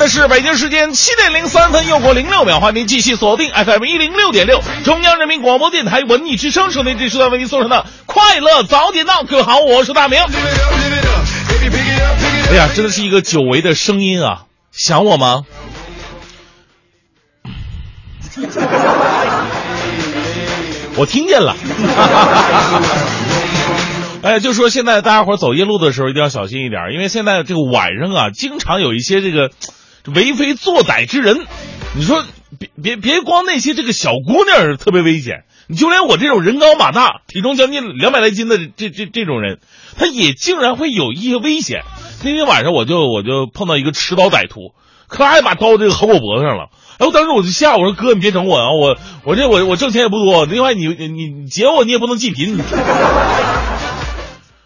好，现在是北京时间七点零三分，又过零六秒，欢迎您继续锁定 FM 一零六点六，中央人民广播电台文艺之声，收听这时段为您送上的快乐早点到。各位好，我是大明。哎呀，真的是一个久违的声音啊，想我吗？我听见了。哎，就说现在大家伙走夜路的时候一定要小心一点，因为现在这个晚上啊，经常有一些这个为非作歹之人。你说别别别光那些这个小姑娘特别危险，你就连我这种人高马大、体重将近两百来斤的这这这种人，他也竟然会有一些危险。那天晚上我就我就碰到一个持刀歹徒，咔一把刀这个横我脖子上了。哎，我当时我就吓，我说哥，你别整我啊！我我这我我挣钱也不多，另外你你你劫我你也不能济贫。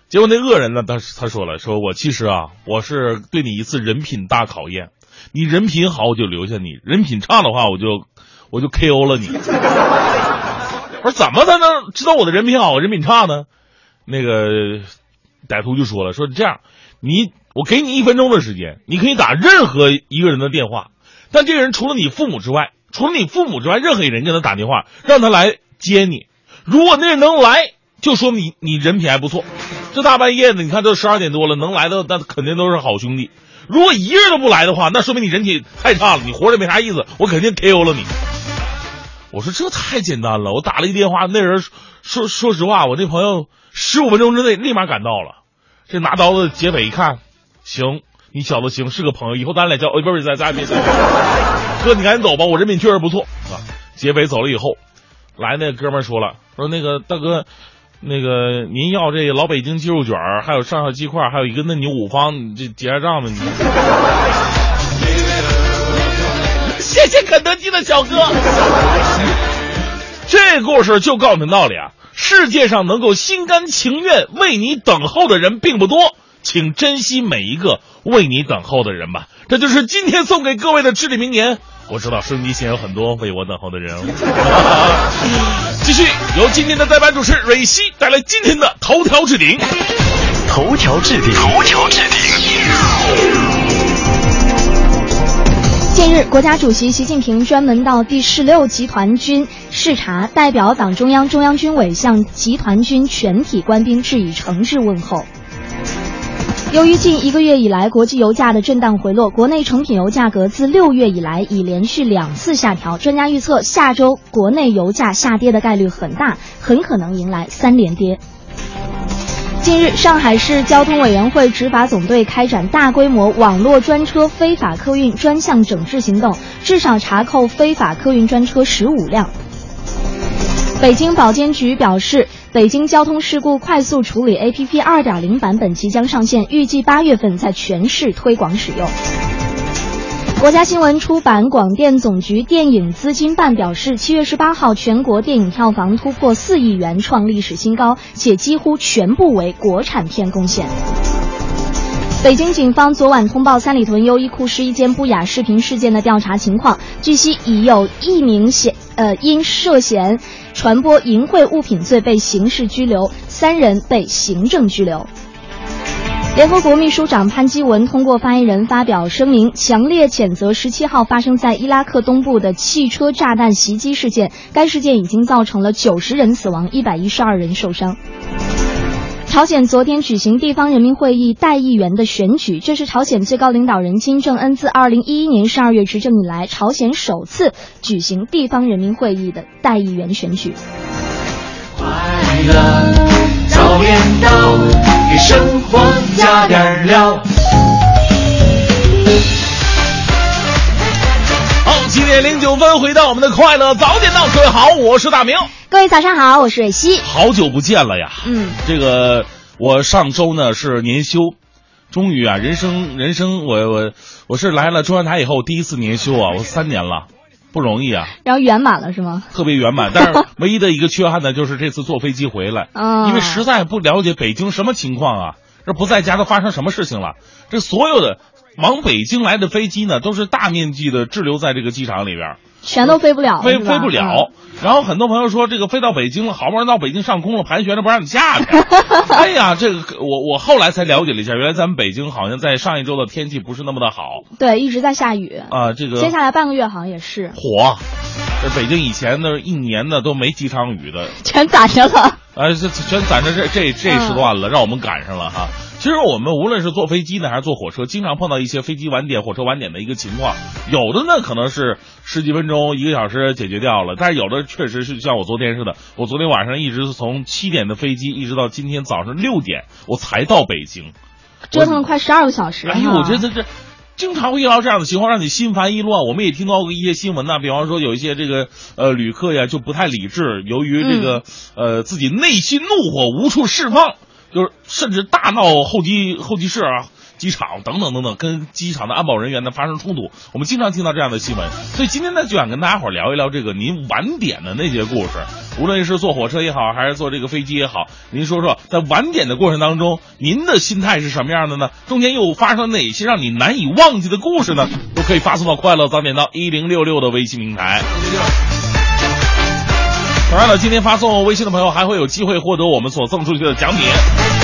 结果那恶人呢，当时他说了，说我其实啊，我是对你一次人品大考验，你人品好我就留下你，人品差的话我就我就 KO 了你。我说怎么才能知道我的人品好人品差呢？那个歹徒就说了，说这样，你我给你一分钟的时间，你可以打任何一个人的电话，但这个人除了你父母之外，除了你父母之外，任何一人给他打电话，让他来接你。如果那人能来，就说明你你人品还不错。这大半夜的，你看都十二点多了，能来的那肯定都是好兄弟。如果一个人都不来的话，那说明你人品太差了，你活着没啥意思，我肯定 KO 了你。我说这太简单了，我打了一电话，那人说说实话，我那朋友十五分钟之内立马赶到了。这拿刀的劫匪一看，行，你小子行，是个朋友，以后咱俩叫，呃，不是咱咱别，哥你赶紧走吧，我人品确实不错啊。劫匪走了以后，来那哥们说了，说那个大哥。那个，您要这个老北京鸡肉卷还有上校鸡块，还有一个嫩牛五方，这结下账吧？你谢谢肯德基的小哥。这故事就告诉你道理啊，世界上能够心甘情愿为你等候的人并不多，请珍惜每一个为你等候的人吧。这就是今天送给各位的至理名言。我知道收音机前有很多为我等候的人。继续由今天的代班主持蕊希带来今天的头条置顶。头条置顶，头条置顶。近日，国家主席习近平专门到第十六集团军视察，代表党中央、中央军委向集团军全体官兵致以诚挚问候。由于近一个月以来国际油价的震荡回落，国内成品油价格自六月以来已连续两次下调。专家预测，下周国内油价下跌的概率很大，很可能迎来三连跌。近日，上海市交通委员会执法总队开展大规模网络专车非法客运专项整治行动，至少查扣非法客运专车十五辆。北京保监局表示，北京交通事故快速处理 APP 二点零版本即将上线，预计八月份在全市推广使用。国家新闻出版广电总局电影资金办表示，七月十八号，全国电影票房突破四亿元，创历史新高，且几乎全部为国产片贡献。北京警方昨晚通报三里屯优衣库试衣间不雅视频事件的调查情况，据悉已有一名嫌呃因涉嫌传播淫秽物品罪被刑事拘留，三人被行政拘留。联合国秘书长潘基文通过发言人发表声明，强烈谴责十七号发生在伊拉克东部的汽车炸弹袭击事件。该事件已经造成了九十人死亡，一百一十二人受伤。朝鲜昨天举行地方人民会议代议员的选举，这是朝鲜最高领导人金正恩自二零一一年十二月执政以来，朝鲜首次举行地方人民会议的代议员选举。快乐早点到，给生活加点料。七点零九分，回到我们的快乐早点到，各位好，我是大明。各位早上好，我是蕊希。好久不见了呀！嗯，这个我上周呢是年休，终于啊，人生人生我我我是来了中央台以后第一次年休啊，我三年了，不容易啊，然后圆满了是吗？特别圆满。但是唯一的一个缺憾呢，就是这次坐飞机回来，啊因为实在不了解北京什么情况啊，这不在家都发生什么事情了？这所有的往北京来的飞机呢，都是大面积的滞留在这个机场里边。全都飞不了，飞飞不了。然后很多朋友说，这个飞到北京了，好不容易到北京上空了，盘旋着不让你下去。哎呀，这个我我后来才了解了一下，原来咱们北京好像在上一周的天气不是那么的好嗯对，一直在下雨，啊。这个接下来半个月好像也是，火，这北京以前呢一年呢都没几场雨的，全攒上了。哎，这这全攒着这这这时段了，让我们赶上了哈。其实我们无论是坐飞机呢，还是坐火车，经常碰到一些飞机晚点、火车晚点的一个情况。有的呢可能是十几分钟、一个小时解决掉了，但是有的确实是像我昨天似的，我昨天晚上一直是从七点的飞机，一直到今天早上六点，我才到北京。折腾了快十二个小时。哎呦，我觉得这经常会遇到这样的情况，让你心烦意乱。我们也听到过一些新闻呐、比方说有一些这个呃旅客呀就不太理智，由于这个、呃自己内心怒火无处释放，就是甚至大闹候机候机室啊。机场等等等等，跟机场的安保人员呢发生冲突，我们经常听到这样的新闻。所以今天呢，就想跟大家伙儿聊一聊这个您晚点的那些故事。无论是坐火车也好，还是坐这个飞机也好，您说说在晚点的过程当中，您的心态是什么样的呢？中间又发生了哪些让你难以忘记的故事呢？都可以发送到快乐早点到一零六六的微信平台。当然了，今天发送微信的朋友还会有机会获得我们所赠出去的奖品。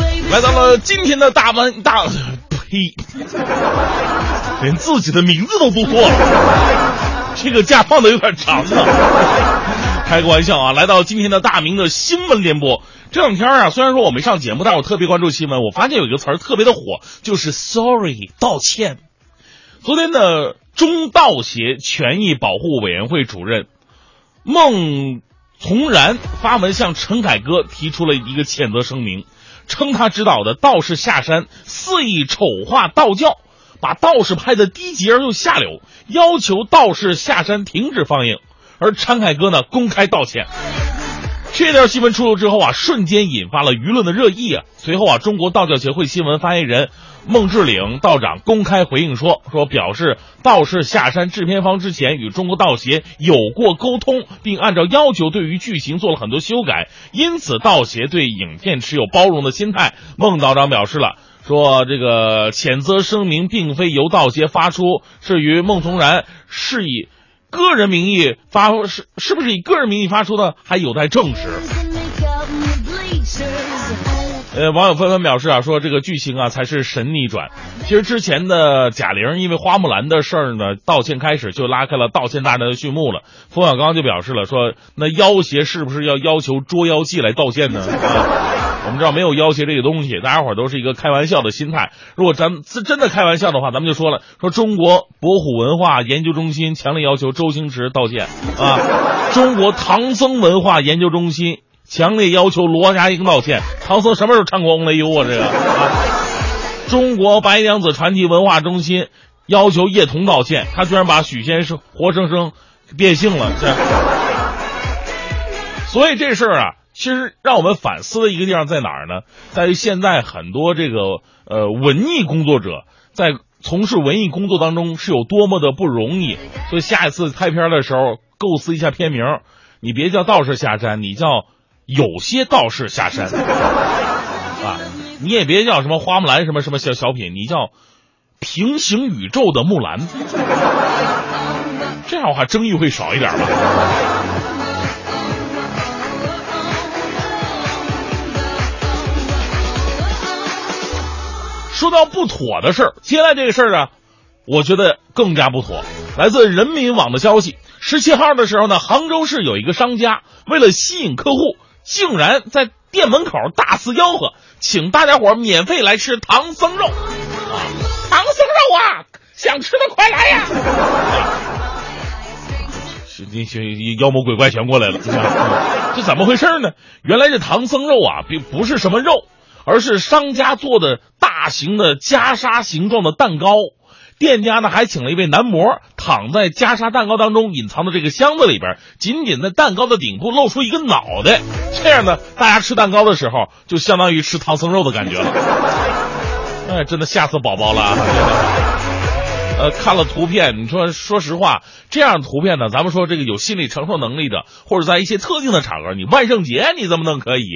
来到了今天的大文大，呸，连自己的名字都读错了，这个假放的有点长啊。开个玩笑啊，来到今天的大明的新闻联播。这两天啊，虽然说我没上节目，但我特别关注新闻。我发现有一个词儿特别的火，就是 “sorry” 道歉。昨天的中道协权益保护委员会主任孟从然发文向陈凯歌提出了一个谴责声明，称他指导的道士下山肆意丑化道教，把道士拍的低级而又下流，要求道士下山停止放映。而陈凯歌呢，公开道歉。这条新闻出炉之后啊，瞬间引发了舆论的热议啊。随后啊，中国道教协会新闻发言人孟志岭道长公开回应说，说表示道士下山制片方之前与中国道协有过沟通，并按照要求对于剧情做了很多修改，因此道协对影片持有包容的心态。孟道长表示了。说这个谴责声明并非由道协发出，是与孟从然是以个人名义发是是不是以个人名义发出的，还有待证实。呃，网友纷纷表示啊，说这个剧情啊才是神逆转。其实之前的贾玲因为花木兰的事儿呢，道歉开始就拉开了道歉大战的序幕了。冯小刚就表示了说，那要挟是不是要要求《捉妖记》来道歉呢？啊，我们知道没有要挟这个东西，大家伙都是一个开玩笑的心态。如果咱们真的开玩笑的话，咱们就说了，说中国博虎文化研究中心强烈要求周星驰道歉啊，中国唐僧文化研究中心。强烈要求罗家英道歉。唐僧什么时候唱过《翁雷优》啊？这个啊，中国白娘子传奇文化中心要求叶童道歉，他居然把许先生活生生变性了。这，所以这事儿啊，其实让我们反思的一个地方在哪儿呢？在于现在很多这个呃文艺工作者在从事文艺工作当中是有多么的不容易。所以下一次拍片的时候，构思一下片名，你别叫道士下山，你叫。有些道士下山 啊，你也别叫什么花木兰什么什么小小品，你叫平行宇宙的木兰，这样的话争议会少一点吧。说到不妥的事儿，接下来这个事儿呢，我觉得更加不妥。来自人民网的消息，十七号的时候呢，杭州市有一个商家为了吸引客户，竟然在店门口大肆吆喝，请大家伙儿免费来吃唐僧肉。啊，唐僧肉啊，想吃的快来呀！是那些妖魔鬼怪全过来了，这怎么回事呢？原来这唐僧肉啊，并不是什么肉，而是商家做的大型的袈裟形状的蛋糕。店家呢还请了一位男模躺在袈裟蛋糕当中隐藏的这个箱子里边，仅仅在蛋糕的顶部露出一个脑袋，这样呢，大家吃蛋糕的时候就相当于吃唐僧肉的感觉了。哎，真的吓死宝宝了！呃，看了图片，你说说实话，这样图片呢，咱们说这个有心理承受能力的，或者在一些特定的场合，你万圣节你怎么能可以？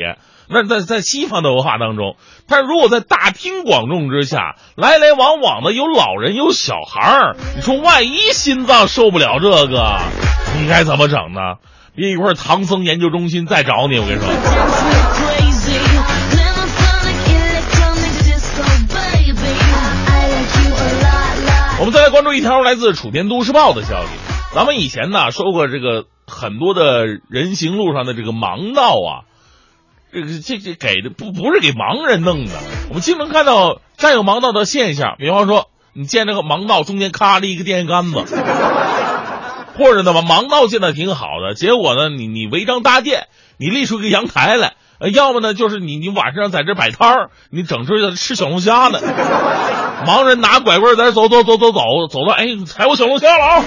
那在在西方的文化当中，但是如果在大庭广众之下，来来往往的有老人有小孩儿，你说万一心脏受不了这个，你该怎么整呢？别一会儿唐僧研究中心再找你，我跟你说。我们再来关注一条来自《楚天都市报》的消息。咱们以前呢说过，这个很多的人行路上的这个盲道啊，这个这这给的不不是给盲人弄的。我们经常看到占有盲道的现象，比方说你见这个盲道中间咔了一个电线杆子，或者呢盲道建的挺好的，结果呢你你违章搭建，你立出一个阳台来，呃要么呢就是你你晚上在这摆摊儿，你整出吃小龙虾呢。盲人拿拐棍在这走走走走走，走到哎踩我小龙虾了啊！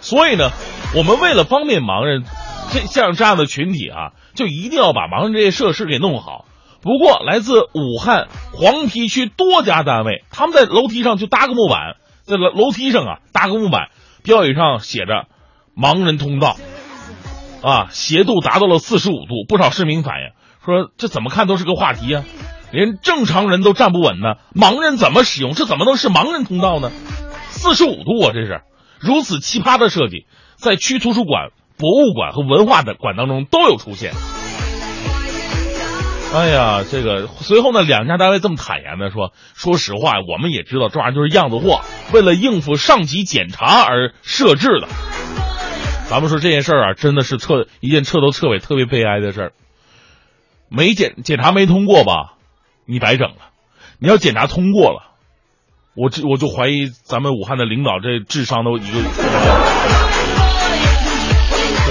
所以呢，我们为了方便盲人，这像这样的群体啊，就一定要把盲人这些设施给弄好。不过，来自武汉黄陂区多家单位，他们在楼梯上就搭个木板，在楼楼梯上啊搭个木板，标语上写着“盲人通道”，啊，斜度达到了四十五度。不少市民反映说，这怎么看都是个话题呀。连正常人都站不稳呢，盲人怎么使用？这怎么能是盲人通道呢？四十五度啊，这是如此奇葩的设计，在区图书馆、博物馆和文化的馆当中都有出现。哎呀，这个随后呢，两家单位这么坦言的说：“说实话，我们也知道这玩意儿就是样子货，为了应付上级检查而设置的。”咱们说这件事儿啊，真的是彻一件彻头彻尾特别悲哀的事儿。没检检查没通过吧？你白整了，你要检查通过了，我这我就怀疑咱们武汉的领导这智商都一个。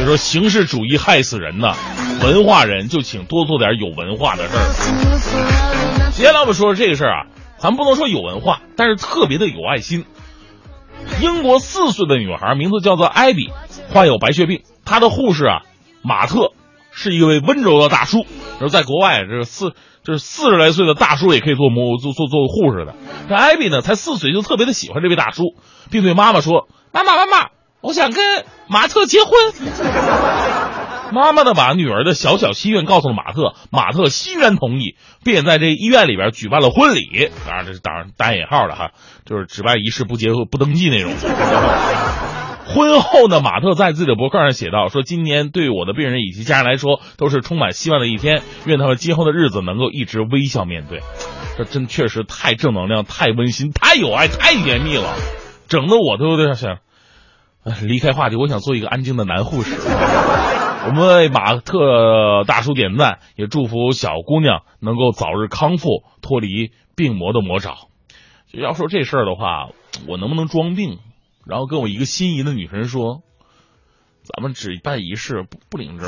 所以说形式主义害死人呐，文化人就请多做点有文化的事儿。接下来我们说说这个事儿啊，咱不能说有文化，但是特别的有爱心。英国四岁的女孩名字叫做艾比，患有白血病，她的护士啊马特是一位温柔的大叔。而在国外，这四。就是四十来岁的大叔也可以做模做做做护士的。这艾比呢，才四岁就特别的喜欢这位大叔，并对妈妈说：“妈妈妈妈，我想跟马特结婚。”妈妈呢，把女儿的小小心愿告诉了马特，马特欣然同意，便在这医院里边举办了婚礼。当然这是当然打引号的哈，就是只办仪式不结不登记那种。婚后呢，马特在自己的博客上写道：“说今年对我的病人以及家人来说都是充满希望的一天，愿他们今后的日子能够一直微笑面对。”这真确实太正能量、太温馨、太有爱、太甜蜜了，整的我都有点想 离开话题。我想做一个安静的男护士。我们为马特大叔点赞，也祝福小姑娘能够早日康复，脱离病魔的魔爪。要说这事儿的话，我能不能装病？然后跟我一个心仪的女神说：“咱们只办仪式，不不领证。”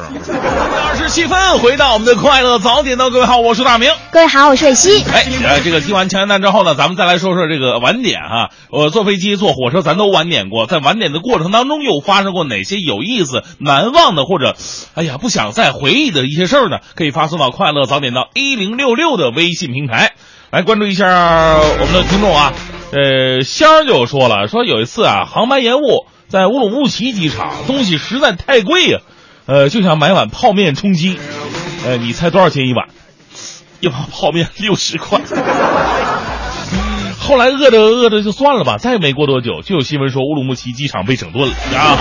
二十七分，回到我们的快乐早点到，各位好，我是大明，各位好，我是伟西。哎，呃，这个听完《强奸蛋》之后呢，咱们再来说说这个晚点哈。我坐飞机、坐火车，咱都晚点过，在晚点的过程当中，又发生过哪些有意思、难忘的，或者哎呀不想再回忆的一些事儿呢？可以发送到快乐早点到一零六六的微信平台来关注一下我们的听众啊。呃，仙儿就说了，说有一次啊，航班延误，在乌鲁木齐机场，东西实在太贵呀，呃，就想买碗泡面充饥。呃，你猜多少钱一碗？一碗泡面六十块。后来饿着饿着就算了吧，再没过多久，就有新闻说乌鲁木齐机场被整顿了啊。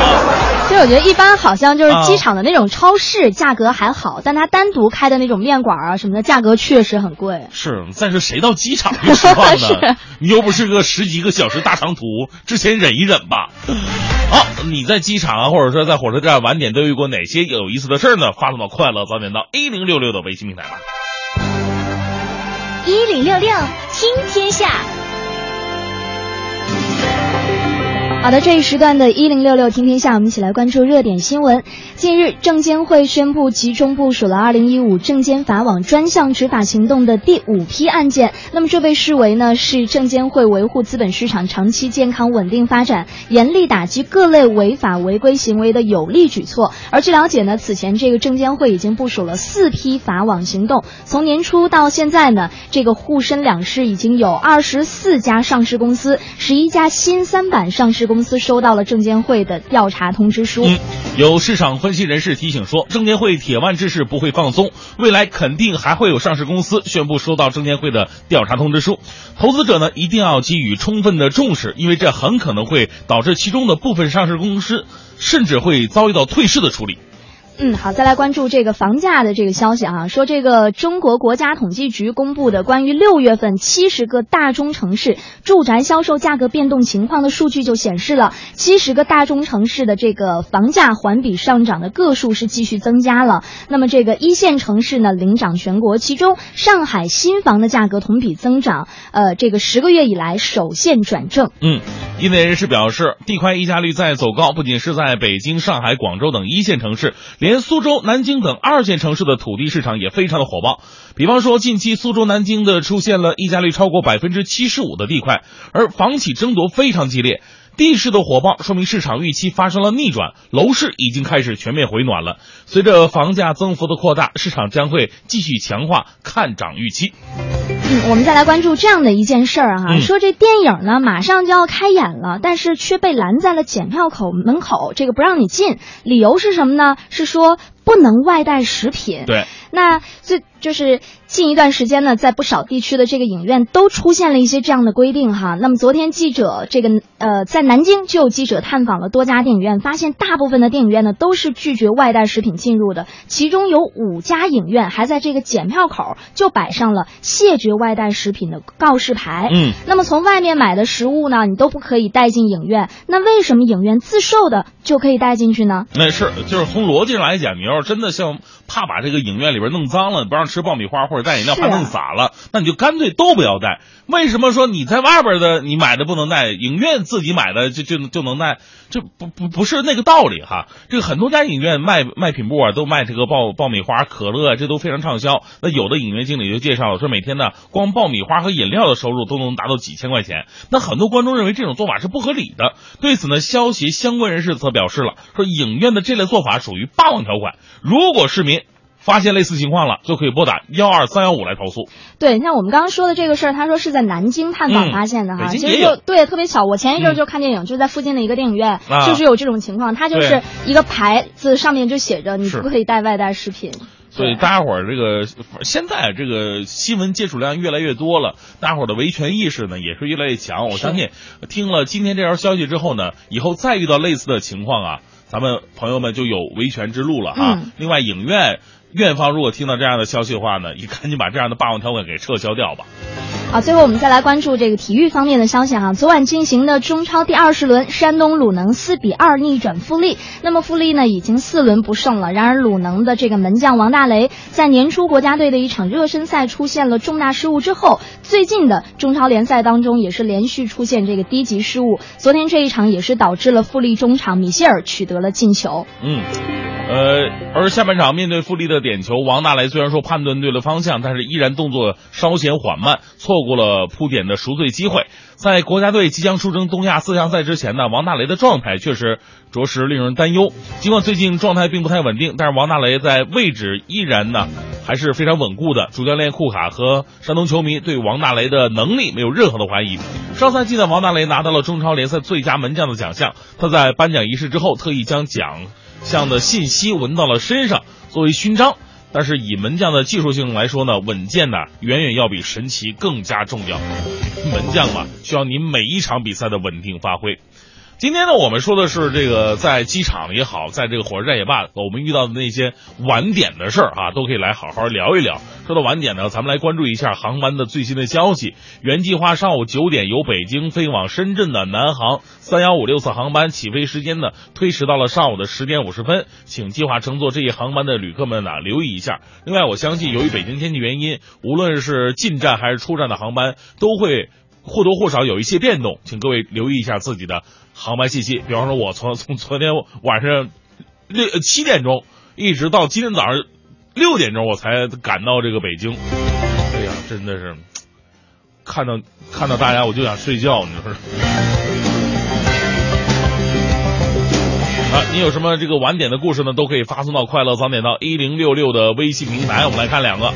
其实我觉得一般好像就是啊机场的那种超市价格还好，但它单独开的那种面馆啊什么的，价格确实很贵。是，但是谁到机场去吃饭呢 是？你又不是个十几个小时大长途，之前忍一忍吧。好，你在机场啊，或者说在火车站晚点都遇过哪些有意思的事儿呢？发送到快乐早点到 A 零六六的微信平台吧。一零六六听天下，好的，这一时段的“一零六六听天下”，我们一起来关注热点新闻。近日，证监会宣布集中部署了二零一五证监法网专项执法行动的第五批案件。那么，这被视为呢是证监会维护资本市场长期健康稳定发展、严厉打击各类违法违规行为的有力举措。而据了解呢，此前这个证监会已经部署了四批法网行动，从年初到现在呢，这个沪深两市已经有二十四家上市公司、十一家新三板上市公司收到了证监会的调查通知书。有市场分析人士提醒说，证监会铁腕之势不会放松，未来肯定还会有上市公司宣布收到证监会的调查通知书。投资者呢一定要给予充分的重视，因为这很可能会导致其中的部分上市公司甚至会遭遇到退市的处理。嗯，好，再来关注这个房价的这个消息啊，说这个中国国家统计局公布的关于六月份七十个大中城市住宅销售价格变动情况的数据就显示了，七十个大中城市的这个房价环比上涨的个数是继续增加了。那么这个一线城市呢领涨全国，其中上海新房的价格同比增长，呃，这个十个月以来首现转正。嗯，业内人士表示，地块溢价率在走高，不仅是在北京、上海、广州等一线城市，连苏州、南京等二线城市的土地市场也非常的火爆。比方说，近期苏州、南京的出现了溢价率超过百分之七十五的地块，而房企争夺非常激烈。地势的火爆说明市场预期发生了逆转，楼市已经开始全面回暖了。随着房价增幅的扩大，市场将会继续强化看涨预期。嗯，我们再来关注这样的一件事儿哈、嗯说这电影呢马上就要开演了，但是却被拦在了检票口门口，这个不让你进，理由是什么呢？是说不能外带食品。对，那这就是近一段时间呢，在不少地区的这个影院都出现了一些这样的规定哈。那么昨天记者这个呃，在南京就有记者探访了多家电影院，发现大部分的电影院呢都是拒绝外带食品进入的，其中有五家影院还在这个检票口就摆上了谢绝外带食品的告示牌。嗯，那么从外面买的食物呢，你都不可以带进影院，那为什么影院自售的就可以带进去呢？那是，就是从逻辑上来讲，你要是真的像怕把这个影院里边弄脏了，不让吃爆米花或者带饮料，怕弄洒了，那你就干脆都不要带。为什么说你在外边的你买的不能带，影院自己买的就就就能带？这不不不是那个道理哈。这个很多家影院卖卖品部啊，都卖这个爆爆米花、可乐，这都非常畅销。那有的影院经理就介绍了说，每天呢，光爆米花和饮料的收入都能达到几千块钱。那很多观众认为这种做法是不合理的。对此呢，消协相关人士则表示了，说影院的这类做法属于霸王条款，如果市民发现类似情况了，就可以拨打幺二三幺五来投诉。对，像我们刚刚说的这个事儿，他说是在南京探访嗯发现的哈，其实就对特别巧。我前一阵儿嗯就看电影，就在附近的一个电影院，啊就是有这种情况，它就是一个牌子上面就写着你不可以带外带食品。所以大家伙儿这个现在这个新闻接触量越来越多了，大家伙儿的维权意识呢也是越来越强。我相信听了今天这条消息之后呢，以后再遇到类似的情况啊，咱们朋友们就有维权之路了哈。嗯另外，影院院方如果听到这样的消息的话呢，也赶紧把这样的霸王条款给撤销掉吧。好，最后我们再来关注这个体育方面的消息哈。昨晚进行的中超第二十轮，山东鲁能四比二逆转富力。那么富力呢已经四轮不胜了。然而鲁能的这个门将王大雷在年初国家队的一场热身赛出现了重大失误之后，最近的中超联赛当中也是连续出现这个低级失误。昨天这一场也是导致了富力中场米歇尔取得了进球。嗯，呃，而下半场面对富力的点球，王大雷虽然说判断对了方向，但是依然动作稍显缓慢，错过了扑点的赎罪机会。在国家队即将出征东亚四强赛之前呢，王大雷的状态确实着实令人担忧。尽管最近状态并不太稳定，但是王大雷在位置依然呢还是非常稳固的。主教练库卡和山东球迷对王大雷的能力没有任何的怀疑。上赛季呢，王大雷拿到了中超联赛最佳门将的奖项。他在颁奖仪式之后，特意将奖项的信息纹到了身上，作为勋章。但是以门将的技术性来说呢，稳健呢远远要比神奇更加重要。门将嘛，需要你每一场比赛的稳定发挥。今天呢，我们说的是这个在机场也好，在这个火车站也罢，我们遇到的那些晚点的事儿啊，都可以来好好聊一聊。说到晚点呢，咱们来关注一下航班的最新的消息。原计划上午九点由北京飞往深圳的南航三幺五六次航班起飞时间呢，推迟到了上午的十点五十分，请计划乘坐这一航班的旅客们呢留意一下。另外，我相信由于北京天气原因，无论是进站还是出站的航班都会或多或少有一些变动，请各位留意一下自己的。航班信息，比方说，我从从昨天晚上六七点钟一直到今天早上六点钟，我才赶到这个北京。哎呀，真的是看到看到大家我就想睡觉，你说。啊，你有什么这个晚点的故事呢？都可以发送到快乐早点到一零六六的微信平台。我们来看两个。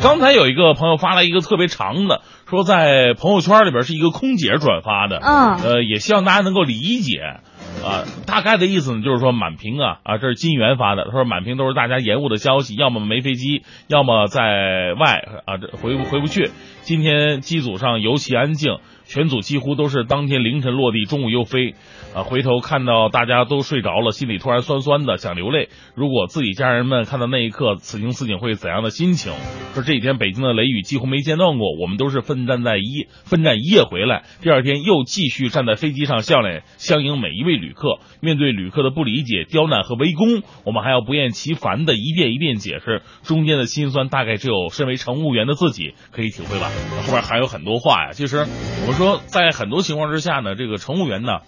刚才有一个朋友发来一个特别长的，说在朋友圈里边是一个空姐转发的，嗯，呃，也希望大家能够理解，啊，大概的意思呢就是说满屏啊啊，这是金源发的，他说满屏都是大家延误的消息，要么没飞机，要么在外啊，这回不回不去。今天机组上尤其安静。全组几乎都是当天凌晨落地，中午又飞，啊，回头看到大家都睡着了，心里突然酸酸的，想流泪。如果自己家人们看到那一刻，此情此景会怎样的心情？说这几天北京的雷雨几乎没间断过，我们都是奋战在一奋战一夜回来，第二天又继续站在飞机上，笑脸相迎每一位旅客。面对旅客的不理解、刁难和围攻，我们还要不厌其烦的一遍一遍解释，中间的辛酸大概只有身为乘务员的自己可以体会吧。后边还有很多话呀，其实我们。说，在很多情况之下呢，这个乘务员呢，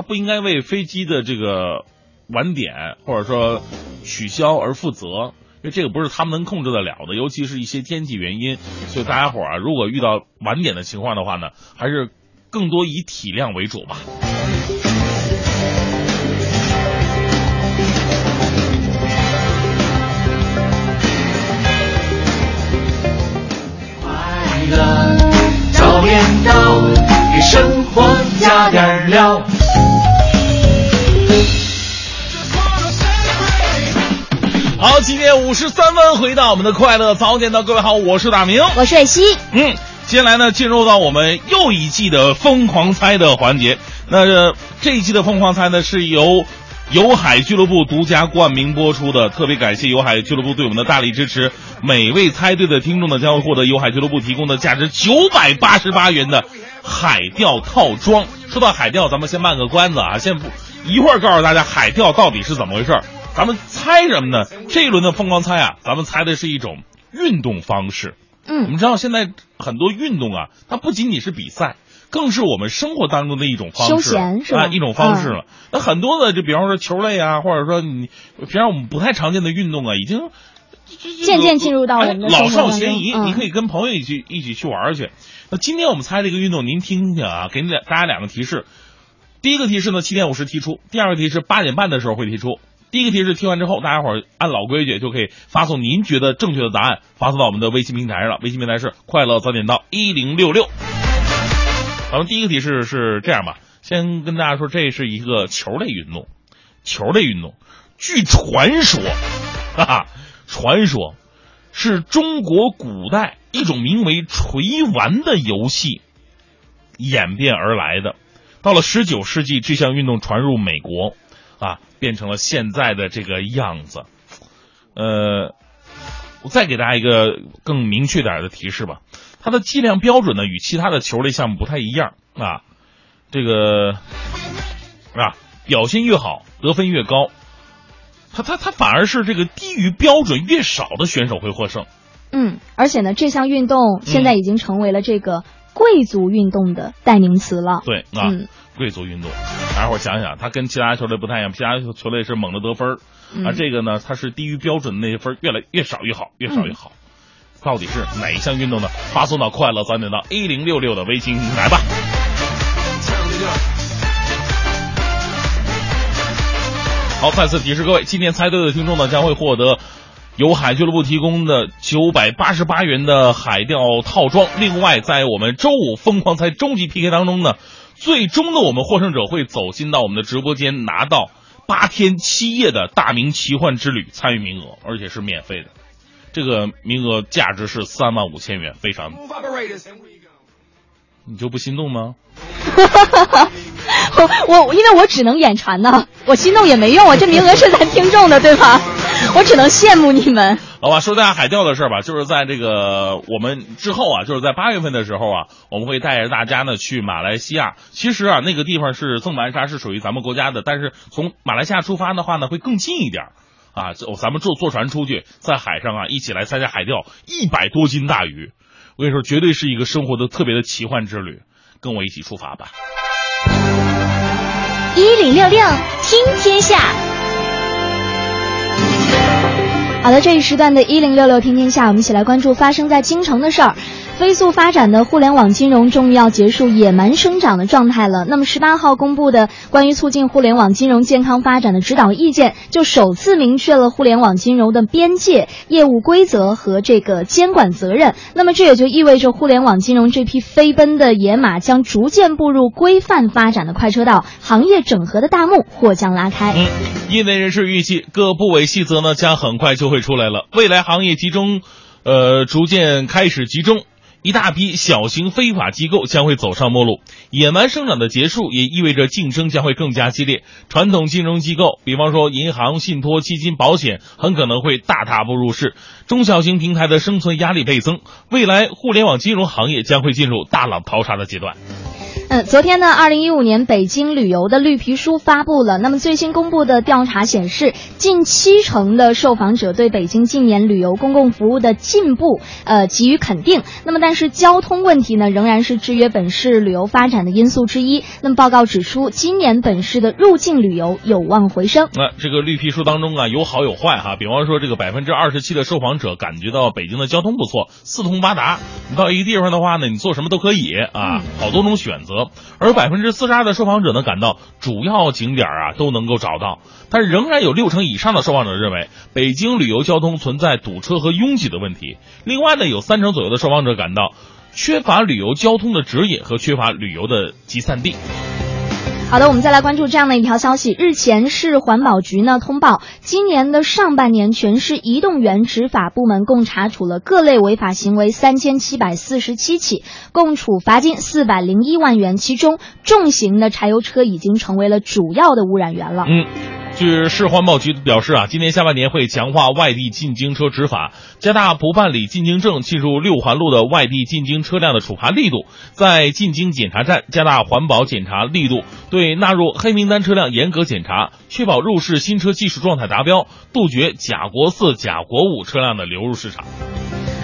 他不应该为飞机的这个晚点或者说取消而负责，因为这个不是他们能控制得了的，尤其是一些天气原因。所以大家伙啊，如果遇到晚点的情况的话呢，还是更多以体谅为主吧。快乐早点到。给生活加点料。好，今天五十三分，回到我们的快乐早点到，各位好，我是大明，我是蕊希。嗯，接下来呢，进入到我们又一季的疯狂猜的环节。那这一季的疯狂猜呢，是由。有海俱乐部独家冠名播出的，特别感谢有海俱乐部对我们的大力支持。每位猜对的听众呢，将会获得有海俱乐部提供的价值九百八十八元的海钓套装。说到海钓，咱们先卖个关子啊，先不一会儿告诉大家海钓到底是怎么回事。咱们猜什么呢？这一轮的疯狂猜啊，咱们猜的是一种运动方式。嗯，我们知道现在很多运动啊，它不仅仅是比赛。更是我们生活当中的一种方式，休闲是吧？一种方式了。那很多的，就比方说球类啊，或者说你平常我们不太常见的运动啊，已经渐渐进入到我们的老少咸宜。你可以跟朋友一起一起去玩去。那今天我们猜这个运动，您听听啊，给你俩大家两个提示。第一个提示呢，七点五十提出；第二个提示，八点半的时候会提出。第一个提示听完之后，大家伙按老规矩就可以发送您觉得正确的答案，发送到我们的微信平台上了。微信平台是快乐早点到一零六六。咱们第一个提示是这样吧，先跟大家说，这是一个球类运动，球类运动，据传说，哈哈，传说是中国古代一种名为锤丸的游戏演变而来的。到了十九世纪，这项运动传入美国，啊，变成了现在的这个样子。呃，我再给大家一个更明确点的提示吧。它的计量标准呢，与其他的球类项目不太一样啊，这个啊表现越好，得分越高。它它它反而是这个低于标准越少的选手会获胜。嗯，而且呢，这项运动现在已经成为了这个贵族运动的代名词了。对啊，贵族运动，大家伙想想，他跟其他球队不太一样，其他球队是猛的得分，而这个呢，他是低于标准的那些分越来越少越好，越少越好。到底是哪一项运动呢？发送到快乐早点到一零六六的微信平台吧。好，再次提示各位，今天猜对的听众呢，将会获得由海俱乐部提供的九百八十八元的海钓套装。另外，在我们周五疯狂猜终极 PK 当中呢，最终呢我们获胜者会走进到我们的直播间，拿到八天七夜的大明奇幻之旅参与名额，而且是免费的。这个名额价值是三万五千元，非常。你就不心动吗？我我因为我只能眼馋呢，我心动也没用啊，这名额是咱听众的，对吧？我只能羡慕你们。好吧，说大家海钓的事儿吧，就是在这个我们之后啊，就是在八月份的时候啊，我们会带着大家呢去马来西亚。其实啊，那个地方是曾白沙，是属于咱们国家的，但是从马来西亚出发的话呢，会更近一点啊。就，咱们坐坐船出去，在海上啊，一起来参加海钓，一百多斤大鱼，我跟你说，绝对是一个生活的特别的奇幻之旅。跟我一起出发吧！一零六六听天下。好的，这一时段的“一零六六听天下”，我们一起来关注发生在京城的事儿。飞速发展的互联网金融终于要结束野蛮生长的状态了。那么十八号公布的关于促进互联网金融健康发展的指导意见，就首次明确了互联网金融的边界、业务规则和这个监管责任。那么这也就意味着互联网金融这匹飞奔的野马将逐渐步入规范发展的快车道，行业整合的大幕或将拉开。业内人士预计，各部委细则呢将很快就会出来了。未来行业集中，呃，逐渐开始集中。一大批小型非法机构将会走上末路，野蛮生长的结束也意味着竞争将会更加激烈。传统金融机构，比方说银行、信托、基金、保险，很可能会大踏步入市。中小型平台的生存压力倍增，未来互联网金融行业将会进入大浪淘沙的阶段。嗯，昨天呢，二零一五年北京旅游的绿皮书发布了。那么最新公布的调查显示，近七成的受访者对北京近年旅游公共服务的进步，呃，给予肯定。那么，但是交通问题呢，仍然是制约本市旅游发展的因素之一。那么，报告指出，今年本市的入境旅游有望回升。那这个绿皮书当中啊，有好有坏哈。比方说，这个百分之二十七的受访者感觉到北京的交通不错，四通八达。你到一个地方的话呢，你做什么都可以啊，好多种选择。而百分之四十二的受访者呢感到主要景点啊都能够找到，但仍然有六成以上的受访者认为北京旅游交通存在堵车和拥挤的问题。另外呢，有三成左右的受访者感到缺乏旅游交通的指引和缺乏旅游的集散地。好的，我们再来关注这样的一条消息。日前，市环保局呢通报，今年的上半年，全市移动园执法部门共查处了各类违法行为三千七百四十七起，共处罚金四百零一万元。其中，重型的柴油车已经成为了主要的污染源了。嗯。据市环保局表示啊，今年下半年会强化外地进京车执法，加大不办理进京证进入六环路的外地进京车辆的处罚力度，在进京检查站加大环保检查力度，对纳入黑名单车辆严格检查，确保入市新车技术状态达标，杜绝假国四、假国五车辆的流入市场。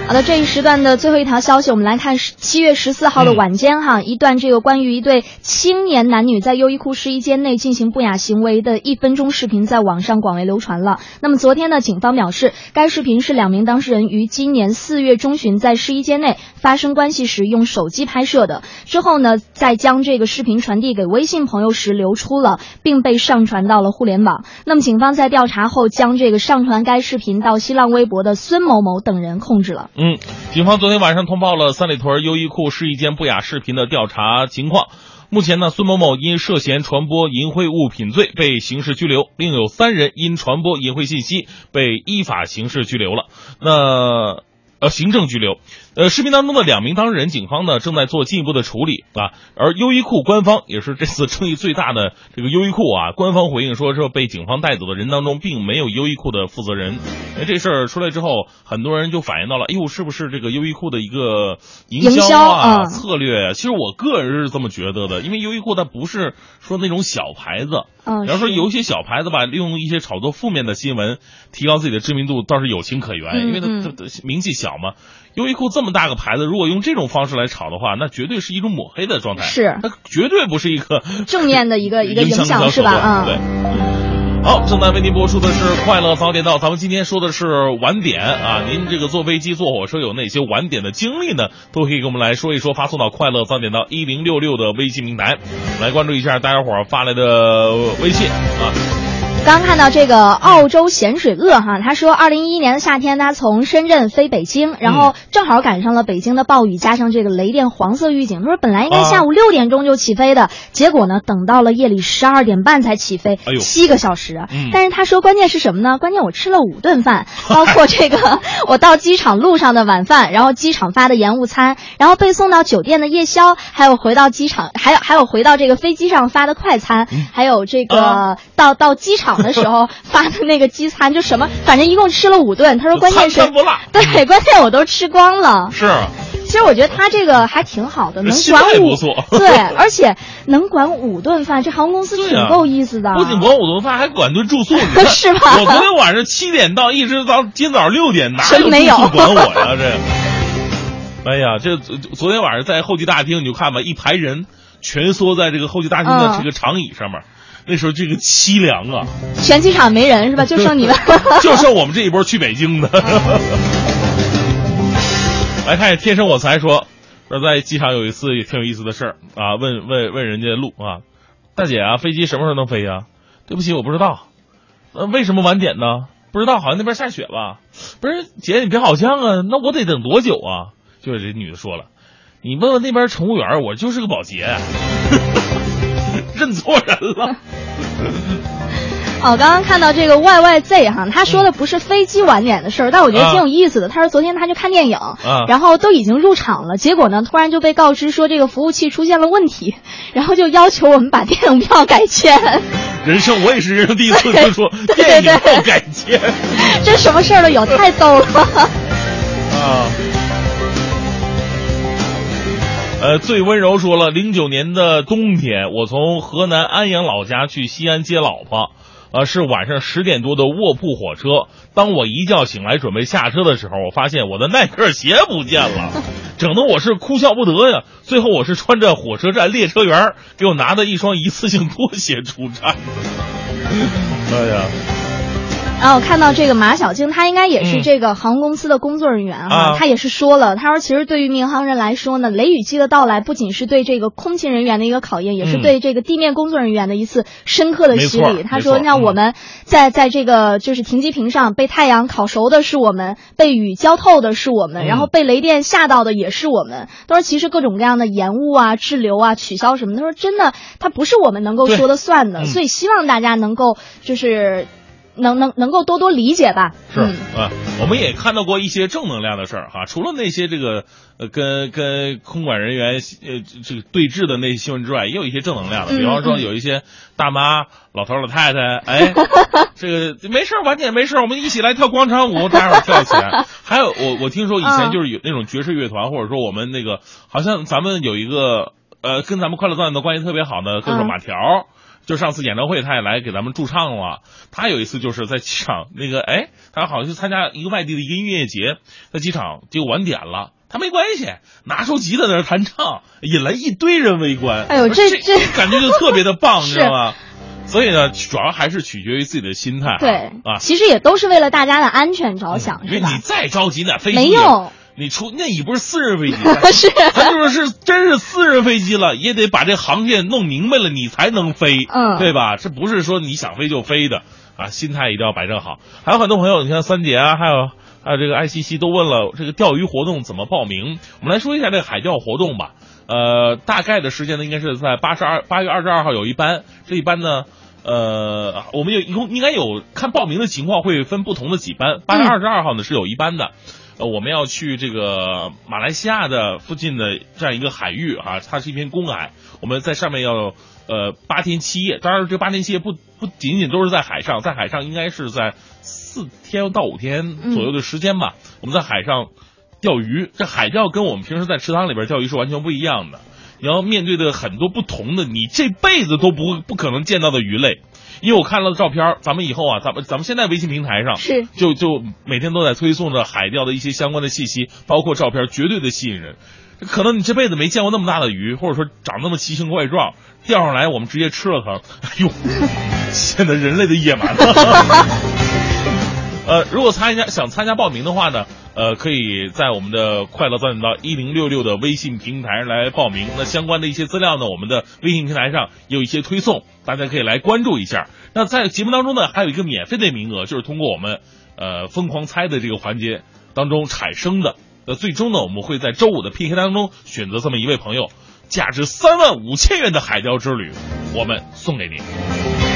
好的，这一时段的最后一条消息，我们来看七月十四号的晚间哈，一段这个关于一对青年男女在优衣库试衣间内进行不雅行为的一分钟视频在网上广为流传了。那么昨天呢，警方表示，该视频是两名当事人于今年四月中旬在试衣间内发生关系时用手机拍摄的，之后呢，再将这个视频传递给微信朋友时流出了，并被上传到了互联网。那么警方在调查后，将这个上传该视频到新浪微博的孙某某等人控制了。嗯，警方昨天晚上通报了三里屯优衣库试衣间不雅视频的调查情况。目前呢，孙某某因涉嫌传播淫秽物品罪被刑事拘留，另有三人因传播淫秽信息被依法刑事拘留了。那。呃，行政拘留。呃，视频当中的两名当事人，警方呢正在做进一步的处理啊。而优衣库官方也是这次争议最大的这个优衣库啊，官方回应说，说被警方带走的人当中并没有优衣库的负责人。哎，这事儿出来之后，很多人就反映到了，哎呦，是不是这个优衣库的一个营销啊策略？其实我个人是这么觉得的，因为优衣库它不是说那种小牌子。嗯，比方说有一些小牌子吧，利用一些炒作负面的新闻，提高自己的知名度，倒是有情可原，因为它它名气小嘛。优衣库这么大个牌子，如果用这种方式来炒的话，那绝对是一种抹黑的状态，是那绝对不是一个 正面的一个 一个影响，是吧？啊，对。好，正在为您播出的是《快乐早点到》，咱们今天说的是晚点啊。您这个坐飞机、坐火车有哪些晚点的经历呢？都可以给我们来说一说，发送到《快乐早点到》一零六六的微信平台，来关注一下大家伙发来的微信啊。刚看到这个澳洲咸水鳄哈，他说，二零一一年的夏天，他从深圳飞北京，然后正好赶上了北京的暴雨，加上这个雷电黄色预警。他说本来应该下午六点钟就起飞的，结果呢，等到了夜里十二点半才起飞，七个小时。嗯但是他说关键是什么呢？关键我吃了五顿饭，包括这个 我到机场路上的晚饭，然后机场发的延误餐，然后被送到酒店的夜宵，还有回到机场，还有还有回到这个飞机上发的快餐，还有这个、啊到到机场的时候 发的那个机餐，就什么，反正一共吃了五顿。他说关键是餐餐对，关键我都吃光了。是啊，其实我觉得他这个还挺好的，能管五态不错对，而且能管五顿饭，这航空公司挺够意思的。不仅管五顿饭，还管顿住宿，你看是吧我昨天晚上七点到，一直到今早六点，哪有住宿管我呀？这，哎呀，这昨昨天晚上在候机大厅，你就看吧，一排人蜷缩在这个候机大厅的嗯这个长椅上面，那时候这个凄凉啊，全机场没人是吧？就剩你们。就剩我们这一波去北京的。来看天生我才说，说在机场有一次也挺有意思的事儿啊，问问问人家路啊，大姐啊，飞机什么时候能飞呀、对不起，我不知道。呃，为什么晚点呢？不知道，好像那边下雪吧？不是，姐你别好像啊，那我得等多久啊？就是这女的说了，你问问那边乘务员，我就是个保洁，认错人了。哦，刚刚看到这个 YYZ 哈，他说的不是飞机晚点的事儿，但我觉得挺有意思的。他说昨天他去看电影，然后都已经入场了，结果呢，突然就被告知说这个服务器出现了问题，然后就要求我们把电影票改签。人生我也是人生第一次听说对电影票改签这什么事儿都有，太逗了。啊。呃，最温柔说了，零九年的冬天，我从河南安阳老家去西安接老婆，呃，是晚上十点多的卧铺火车。当我一觉醒来准备下车的时候，我发现我的耐克鞋不见了，整的我是哭笑不得呀。最后我是穿着火车站列车员给我拿的一双一次性拖鞋出站。哎呀，然后看到这个马小静，她应该也是嗯这个航空公司的工作人员哈、啊她也是说了，她说其实对于民航人来说呢，雷雨季的到来不仅是对这个空勤人员的一个考验，也是嗯对这个地面工作人员的一次深刻的洗礼。她说，那我们在在这个就是停机坪上被太阳烤熟的是我们，被雨浇透的是我们，嗯然后被雷电吓到的也是我们。她说，其实各种各样的延误啊、滞留啊、取消什么，她说真的，它不是我们能够说的算的，嗯所以希望大家能够就是。能能能够多多理解吧，是嗯啊，我们也看到过一些正能量的事儿哈。除了那些这个呃跟跟空管人员呃这个对峙的那些新闻之外，也有一些正能量的。嗯比方说嗯有一些大妈、老头、老太太，哎，这个没事儿晚点没事儿，我们一起来跳广场舞，大家伙儿跳起来。还有我我听说以前嗯就是有那种爵士乐团，或者说我们那个好像咱们有一个呃跟咱们快乐赞的关系特别好的歌手嗯马条儿。就上次演唱会，他也来给咱们驻唱了。他有一次就是在机场那个，哎，他好像去参加一个外地的一个音乐节，在机场结果晚点了。他没关系，拿出吉他在那弹唱，引来一堆人围观。哎呦这这这感觉就特别的棒，你知道吗？所以呢，主要还是取决于自己的心态啊。对啊，其实也都是为了大家的安全着想，因为你？再着急那飞机没用，你出那已不是私人飞机，是咱就是是真是私人飞机了，也得把这航线弄明白了，你才能飞，嗯对吧？这不是说你想飞就飞的啊，心态一定要摆正好。还有很多朋友，你像三姐啊，还有还有这个爱西西都问了这个钓鱼活动怎么报名。我们来说一下这个海钓活动吧。呃，大概的时间呢，应该是在八十二八月二十二号有一班，这一班呢。呃，我们有一共应该有看报名的情况会分不同的几班。八月二十二号呢是有一班的，呃，我们要去这个马来西亚的附近的这样一个海域啊，它是一片公海，我们在上面要呃八天七夜。当然，这八天七夜不不仅仅都是在海上，在海上应该是在四天到五天左右的时间吧。我们在海上钓鱼，这海钓跟我们平时在池塘里边钓鱼是完全不一样的。你要面对的很多不同的，你这辈子都不不可能见到的鱼类。因为我看了照片儿，咱们以后啊，咱们咱们现在微信平台上是就就每天都在推送着海钓的一些相关的信息，包括照片，绝对的吸引人。可能你这辈子没见过那么大的鱼，或者说长那么奇形怪状，钓上来我们直接吃了它，哎呦，显得人类的野蛮了。呃，如果参加想参加报名的话呢，呃，可以在我们的快乐早点到一零六六的微信平台来报名。那相关的一些资料呢，我们的微信平台上有一些推送，大家可以来关注一下。那在节目当中呢，还有一个免费的名额，就是通过我们呃疯狂猜的这个环节当中产生的。那最终呢，我们会在周五的 PK 当中选择这么一位朋友，价值三万五千元的海钓之旅，我们送给您。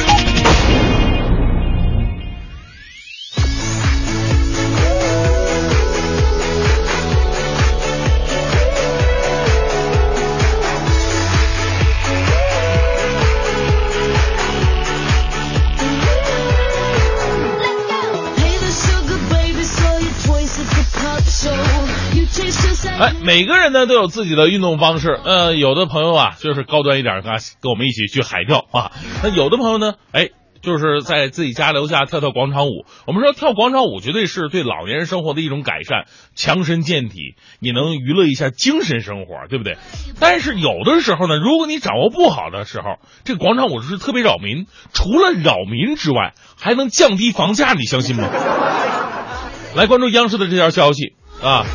哎，每个人呢都有自己的运动方式。呃，有的朋友啊，就是高端一点，跟跟我们一起去海钓啊。那有的朋友呢，哎，就是在自己家楼下跳跳广场舞。我们说跳广场舞绝对是对老年人生活的一种改善，强身健体，你能娱乐一下精神生活，对不对？但是有的时候呢，如果你掌握不好的时候，这广场舞是特别扰民。除了扰民之外，还能降低房价，你相信吗？来关注央视的这条消息啊。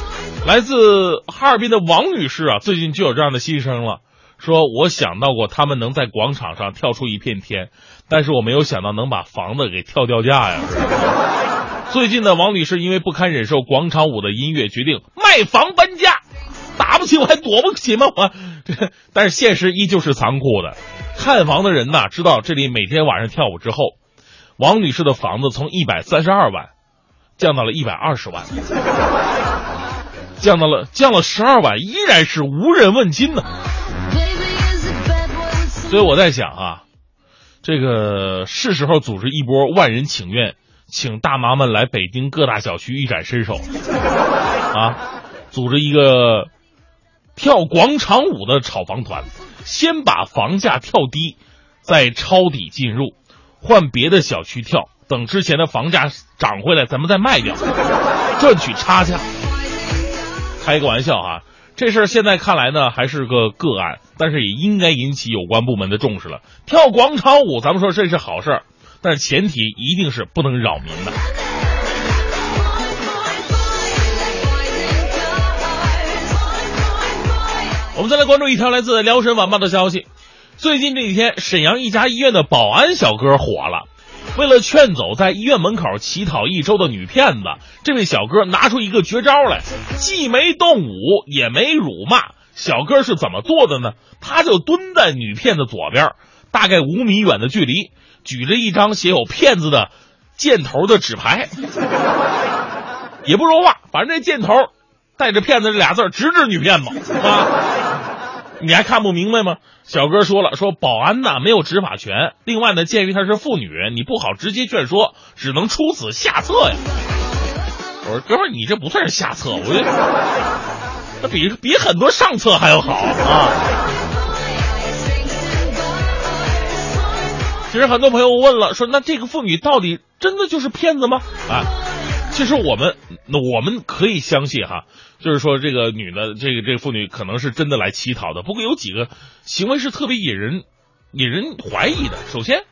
来自哈尔滨的王女士啊，最近就有这样的心声了，说我想到过他们能在广场上跳出一片天，但是我没有想到能把房子给跳掉价呀。最近呢王女士因为不堪忍受广场舞的音乐，决定卖房搬家，打不起我还躲不起吗？我，但是现实依旧是残酷的。看房的人呐，知道这里每天晚上跳舞之后，王女士的房子从一百三十二万降到了一百二十万。降到了降了十二万，依然是无人问津呢。所以我在想啊，这个是时候组织一波万人请愿，请大妈们来北京各大小区一展身手啊，组织一个跳广场舞的炒房团，先把房价跳低，再抄底进入，换别的小区跳，等之前的房价涨回来，咱们再卖掉，赚取差价。开个玩笑啊，这事儿现在看来呢还是个个案，但是也应该引起有关部门的重视了。跳广场舞，咱们说这是好事儿，但是前提一定是不能扰民的。我们再来关注一条来自辽沈晚报的消息，最近这几天，沈阳一家医院的保安小哥火了。为了劝走在医院门口乞讨一周的女骗子，这位小哥拿出一个绝招来，既没动武，也没辱骂。小哥是怎么做的呢？他就蹲在女骗子左边，大概五米远的距离，举着一张写有“骗子”的箭头的纸牌，也不说话，反正这箭头带着“骗子”这俩字，直指女骗子啊。你还看不明白吗？小哥说了，说保安呢没有执法权。另外呢，鉴于她是妇女，你不好直接劝说，只能出此下策呀。我说哥们儿，你这不算是下策，我觉得那比比很多上策还要好啊。其实很多朋友问了，说那这个妇女到底真的就是骗子吗？啊，其实我们那我们可以相信哈。就是说，这个女的，这个这个妇女可能是真的来乞讨的。不过有几个行为是特别引人引人怀疑的。首先，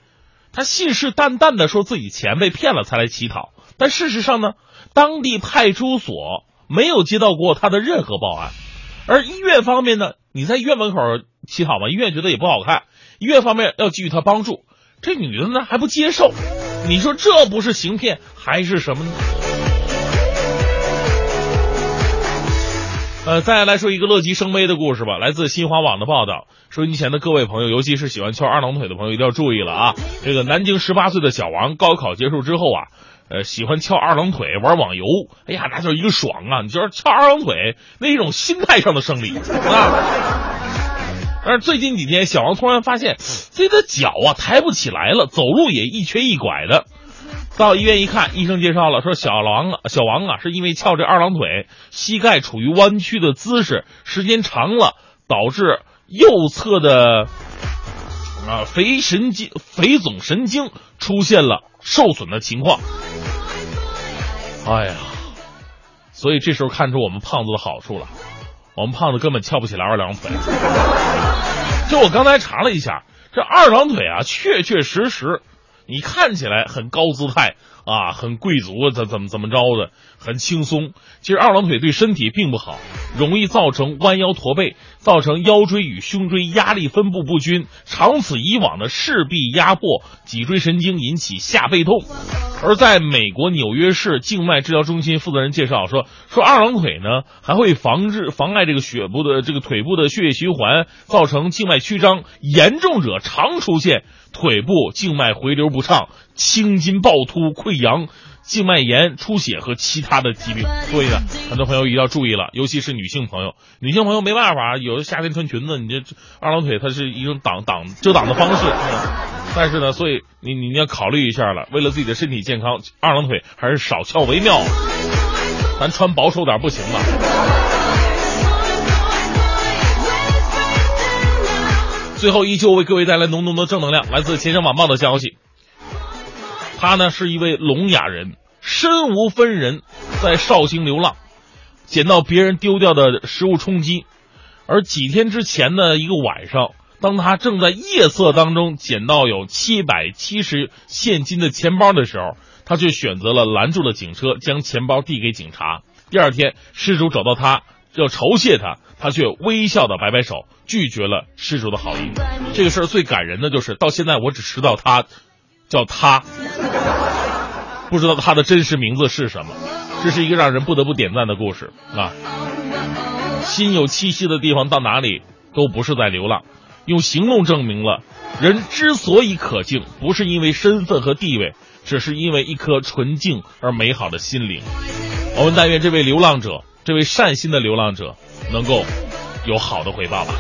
她信誓旦旦的说自己钱被骗了才来乞讨，但事实上呢，当地派出所没有接到过她的任何报案。而医院方面呢，你在医院门口乞讨嘛，医院觉得也不好看，医院方面要给予她帮助，这女的呢还不接受。你说这不是行骗还是什么呢？呃，再来说一个乐极生悲的故事吧。来自新华网的报道，收音机前的各位朋友，尤其是喜欢翘二郎腿的朋友，一定要注意了啊！这个南京十八岁的小王，高考结束之后啊，呃，喜欢翘二郎腿、玩网游，哎呀，那叫一个爽啊！你就是翘二郎腿那一种心态上的胜利啊。但是最近几天，小王突然发现自己的脚啊抬不起来了，走路也一瘸一拐的。到医院一看，医生介绍了，说小王啊，小王啊，是因为翘这二郎腿，膝盖处于弯曲的姿势，时间长了，导致右侧的啊腓神经、腓总神经出现了受损的情况。哎呀，所以这时候看出我们胖子的好处了，我们胖子根本翘不起来二郎腿。就我刚才查了一下，这二郎腿啊，确确实实，你看起来很高姿态啊，很贵族，怎怎么怎么着的，很轻松。其实二郎腿对身体并不好，容易造成弯腰驼背，造成腰椎与胸椎压力分布不均，长此以往的势必压迫脊椎神经，引起下背痛。而在美国纽约市静脉治疗中心负责人介绍说，说二郎腿呢还会防治妨碍这个血部的这个腿部的血液循环，造成静脉曲张，严重者常出现腿部静脉回流不畅、青筋暴突、溃疡、静脉炎、出血和其他的疾病。所以呢，很多朋友一定要注意了，尤其是女性朋友，女性朋友没办法，有的夏天穿裙子，你这二郎腿它是一种挡挡遮挡的方式。但是呢，所以你你要考虑一下了，为了自己的身体健康，二郎腿还是少翘为妙。咱穿保守点不行吗？最后依旧为各位带来浓浓的正能量，来自《前程晚报》的消息。他呢是一位聋哑人，身无分人，在绍兴流浪，捡到别人丢掉的食物充饥，而几天之前的一个晚上。当他正在夜色当中捡到有七百七十现金的钱包的时候，他却选择了拦住了警车，将钱包递给警察。第二天，失主找到他要酬谢他，他却微笑的摆摆手，拒绝了施主的好意。这个事儿最感人的就是，到现在我只知道他叫他，不知道他的真实名字是什么。这是一个让人不得不点赞的故事啊！心有栖息的地方，到哪里都不是在流浪。用行动证明了，人之所以可敬，不是因为身份和地位，只是因为一颗纯净而美好的心灵。我们但愿这位流浪者，这位善心的流浪者，能够有好的回报吧。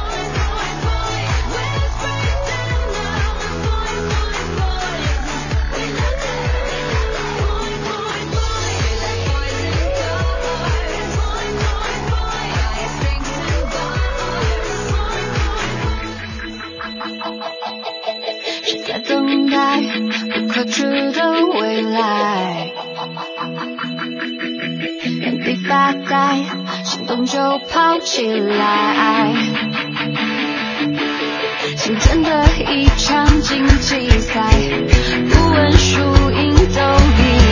不可知的未来，原地发呆，心动就跑起来，心真的一场竞技赛，不问输赢都一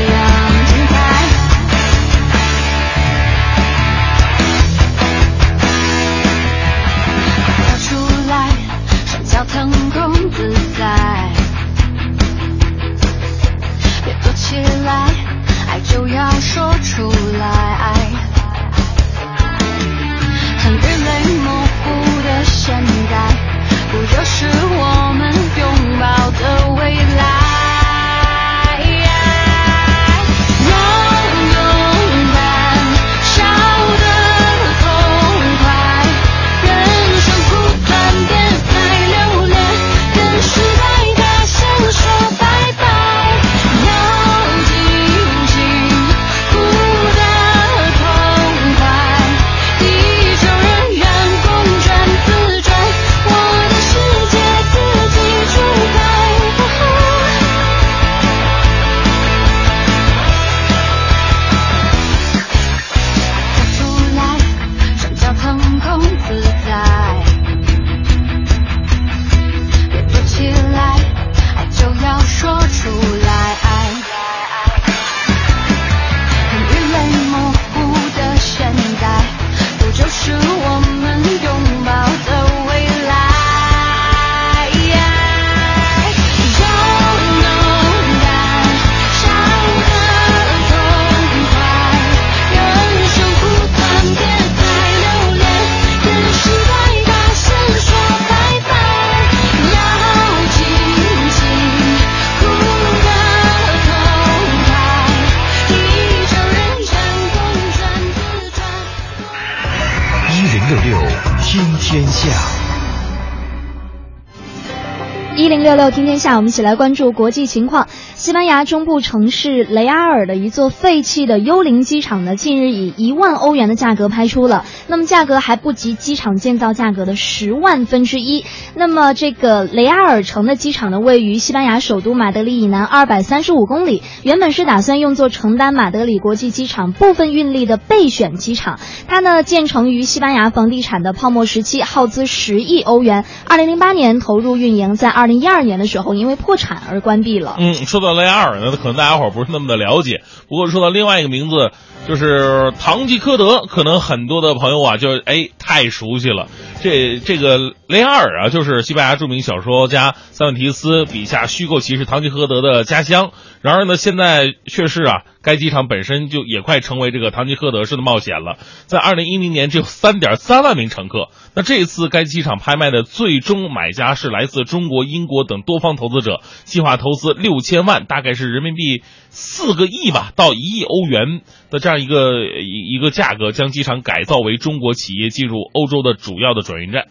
要听天下，我们一起来关注国际情况。西班牙中部城市雷阿尔的一座废弃的幽灵机场呢，近日以一万欧元的价格拍出了，那么价格还不及机场建造价格的十万分之一。那么这个雷阿尔城的机场呢，位于西班牙首都马德里以南二百三十五公里，原本是打算用作承担马德里国际机场部分运力的备选机场。它呢建成于西班牙房地产的泡沫时期，耗资十亿欧元，二零零八年投入运营，在二零一二年的时候因为破产而关闭了。嗯，说到雷阿尔呢，可能大家伙儿不是那么的了解。不过说到另外一个名字，就是堂吉诃德，可能很多的朋友哇，就哎太熟悉了。这这个雷阿尔啊，就是西班牙著名小说家塞万提斯笔下虚构骑士堂吉诃德的家乡。然而呢，现在却是啊，该机场本身就也快成为这个堂吉诃德式的冒险了。在二零一零年，只有三点三万名乘客。那这次该机场拍卖的最终买家是来自中国、英国等多方投资者，计划投资六千万，大概是人民币四个亿吧，到一亿欧元的这样一个一一个价格，将机场改造为中国企业进入欧洲的主要的转运站。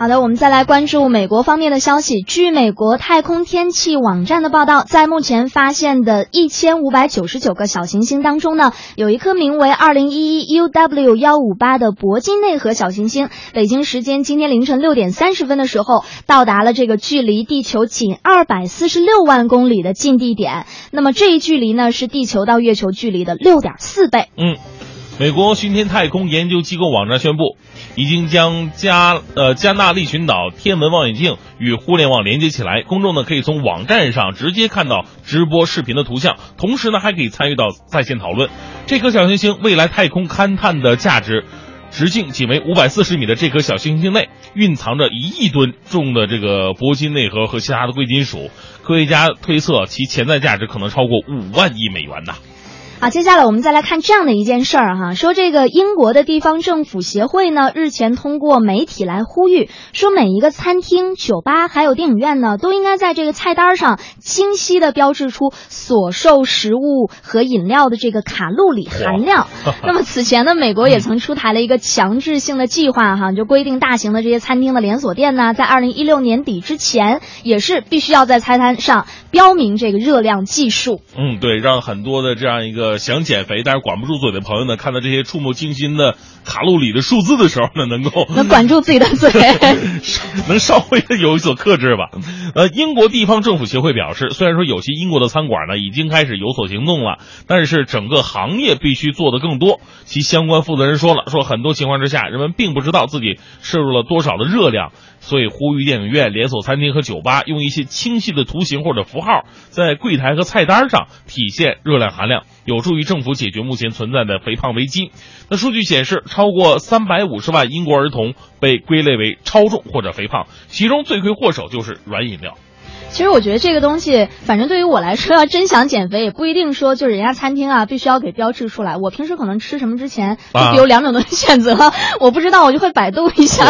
好的，我们再来关注美国方面的消息。据美国太空天气网站的报道，在目前发现的一千五百九十九个小行星当中呢，有一颗名为二零一一 UW 幺五八的铂金内核小行星，北京时间今天凌晨六点三十分的时候，到达了这个距离地球仅二百四十六万公里的近地点。那么这一距离呢，是地球到月球距离的六点四倍。嗯，美国巡天太空研究机构网站宣布，已经将加呃加纳利群岛天文望远镜与互联网连接起来，公众呢可以从网站上直接看到直播视频的图像，同时呢还可以参与到在线讨论。这颗小行星未来太空勘探的价值。直径仅为五百四十米的这颗小行星内，蕴藏着一亿吨重的这个铂金内核和其他的贵金属。科学家推测其潜在价值可能超过五万亿美元呐。好，接下来我们再来看这样的一件事儿哈，说这个英国的地方政府协会呢，日前通过媒体来呼吁，说每一个餐厅、酒吧还有电影院呢，都应该在这个菜单上清晰的标志出所售食物和饮料的这个卡路里含量。那么此前呢，美国也曾出台了一个强制性的计划哈，就规定大型的这些餐厅的连锁店呢，在二零一六年底之前，也是必须要在菜单上标明这个热量计数。嗯，对，让很多的这样一个想减肥但是管不住嘴的朋友呢，看到这些触目惊心的卡路里的数字的时候呢，能够 能管住自己的嘴，能稍微的有所克制吧。呃，英国地方政府协会表示，虽然说有些英国的餐馆呢已经开始有所行动了，但是整个行业必须做的更多。其相关负责人说了，说很多情况之下，人们并不知道自己摄入了多少的热量，所以呼吁电影院、连锁餐厅和酒吧用一些清晰的图形或者符号，在柜台和菜单上体现热量含量，有助于政府解决目前存在的肥胖危机。那数据显示，超过三百五十万英国儿童被归类为超重或者肥胖，其中罪魁祸首就是软饮料。其实我觉得这个东西，反正对于我来说，要真想减肥，也不一定说就是人家餐厅啊，必须要给标志出来。我平时可能吃什么之前，啊就有两种东西选择，我不知道，我就会百度一下。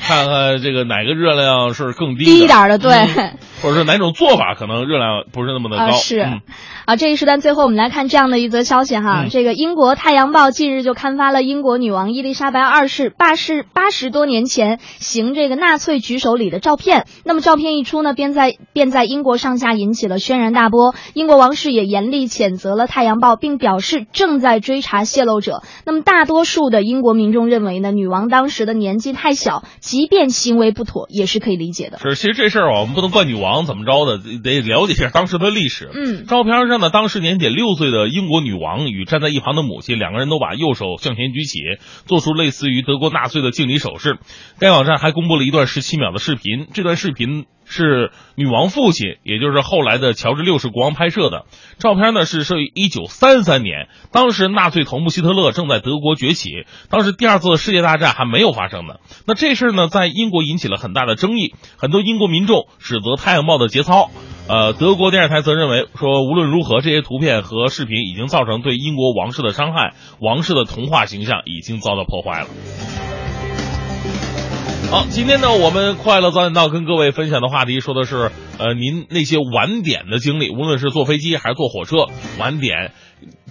看看这个哪个热量是更低低一点的对嗯或者是哪种做法可能热量不是那么的高。啊是嗯啊，这一时段最后我们来看这样的一则消息哈，嗯这个英国《太阳报》近日就刊发了英国女王伊丽莎白二世八十八十多年前行这个纳粹举手礼的照片。那么照片一出呢，便在便在英国上下引起了轩然大波。英国王室也严厉谴责了《太阳报》，并表示正在追查泄露者。那么大多数的英国民众认为呢，女王当时的年纪太小，即便行为不妥，也是可以理解的。是，其实这事儿啊，我们不能怪女王怎么着的，得了解一下当时的历史。嗯照片上呢，当时年仅六岁的英国女王与站在一旁的母亲，两个人都把右手向前举起，做出类似于德国纳粹的敬礼手势。该网站还公布了一段十七秒的视频，这段视频是女王父亲，也就是后来的乔治六世国王拍摄的。照片呢是摄于一九三三年，当时纳粹头目希特勒正在德国崛起，当时第二次世界大战还没有发生呢。那这事儿呢，在英国引起了很大的争议，很多英国民众指责《太阳报》的节操。呃，德国电视台则认为说，无论如何，这些图片和视频已经造成对英国王室的伤害，王室的童话形象已经遭到破坏了。好，今天呢，我们快乐早点到跟各位分享的话题说的是，呃，您那些晚点的经历，无论是坐飞机还是坐火车晚点，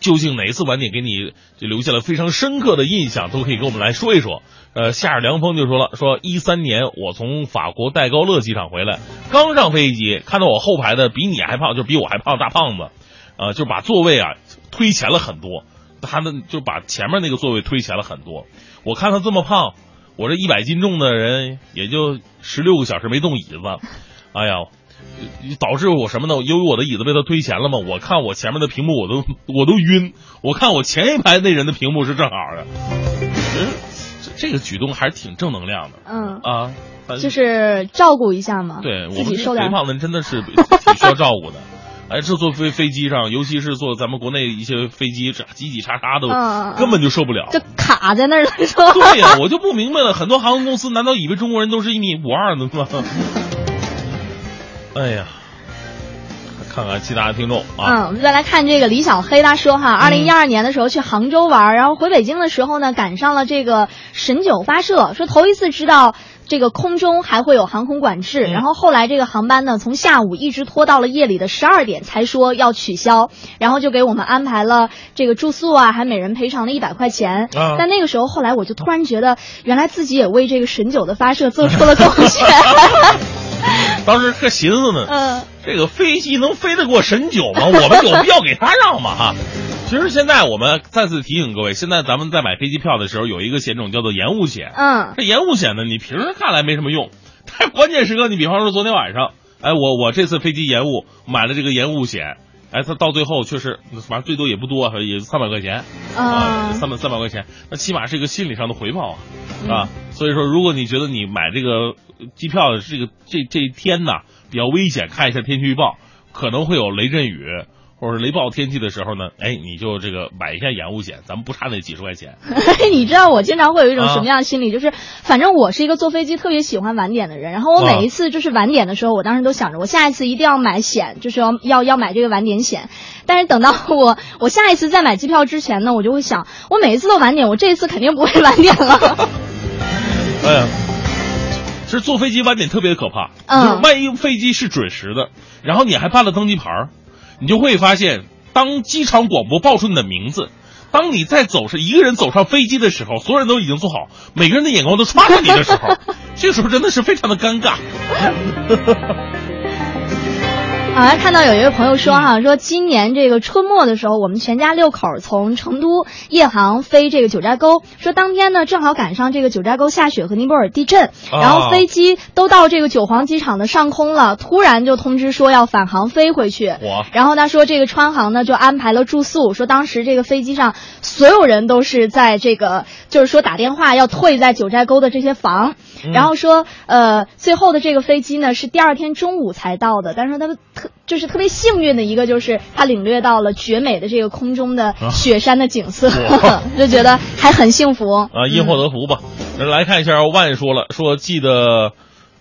究竟哪一次晚点给你就留下了非常深刻的印象，都可以跟我们来说一说。呃，夏日凉风就说了，说一三年我从法国戴高乐机场回来，刚上飞机，看到我后排的比你还胖，就比我还胖大胖子，呃，就把座位啊推前了很多，他的就把前面那个座位推前了很多。我看他这么胖。我这一百斤重的人，也就十六个小时没动椅子，哎呀，导致我什么呢？由于我的椅子被他推前了嘛，我看我前面的屏幕我都我都晕，我看我前一排那人的屏幕是正好的，嗯，这个举动还是挺正能量的，嗯啊，就是照顾一下嘛，对，自己受点肥胖的人真的是 挺需要照顾的。哎，这坐飞飞机上，尤其是坐咱们国内一些飞机，这叽叽喳喳的，嗯根本就受不了。就卡在那儿了？对呀、我就不明白了，很多航空公司难道以为中国人都是一米五二的吗？哎呀，看看其他的听众啊，嗯，我们再来看这个李小黑，他说哈，二零一二年的时候去杭州玩，然后回北京的时候呢，赶上了这个神九发射，说头一次知道。这个空中还会有航空管制，然后后来这个航班呢，从下午一直拖到了夜里的十二点才说要取消，然后就给我们安排了这个住宿啊，还每人赔偿了一百块钱。啊但那个时候，后来我就突然觉得，原来自己也为这个神九的发射做出了贡献。当时可寻思呢，嗯，这个飞机能飞得过神九吗？我们有必要给他让吗？哈。其实现在我们再次提醒各位，现在咱们在买飞机票的时候有一个险种叫做延误险。嗯，这延误险呢，你平时看来没什么用，但关键时刻，你比方说昨天晚上，哎，我我这次飞机延误买了这个延误险，哎，它到最后确实，反正最多也不多，也三百块钱啊，三百三百块钱，那起码是一个心理上的回报啊，啊，所以说，如果你觉得你买这个机票的这个这这一天呐比较危险，看一下天气预报，可能会有雷阵雨。或者雷暴天气的时候呢，哎，你就这个买一下延误险，咱们不差那几十块钱。你知道我经常会有一种什么样的心理？就是反正我是一个坐飞机特别喜欢晚点的人，然后我每一次就是晚点的时候，我当时都想着我下一次一定要买险，就是要要要买这个晚点险。但是等到我我下一次再买机票之前呢，我就会想，我每一次都晚点，我这一次肯定不会晚点了。哎呀。其实坐飞机晚点特别可怕，嗯就是万一飞机是准时的，然后你还办了登机牌儿，你就会发现，当机场广播报出你的名字，当你在走上一个人走上飞机的时候，所有人都已经坐好，每个人的眼光都刷着你的时候，这时候真的是非常的尴尬。好像看到有一位朋友说哈，说今年这个春末的时候，我们全家六口从成都夜航飞这个九寨沟，说当天呢正好赶上这个九寨沟下雪和尼泊尔地震，然后飞机都到这个九黄机场的上空了，突然就通知说要返航飞回去。然后他说这个川航呢就安排了住宿，说当时这个飞机上所有人都是在这个就是说打电话要退在九寨沟的这些房，然后说呃最后的这个飞机呢是第二天中午才到的，但是他们特。就是特别幸运的一个，就是他领略到了绝美的这个空中的雪山的景色，啊、就觉得还很幸福啊，因祸得福吧。嗯、来看一下，万说了，说记得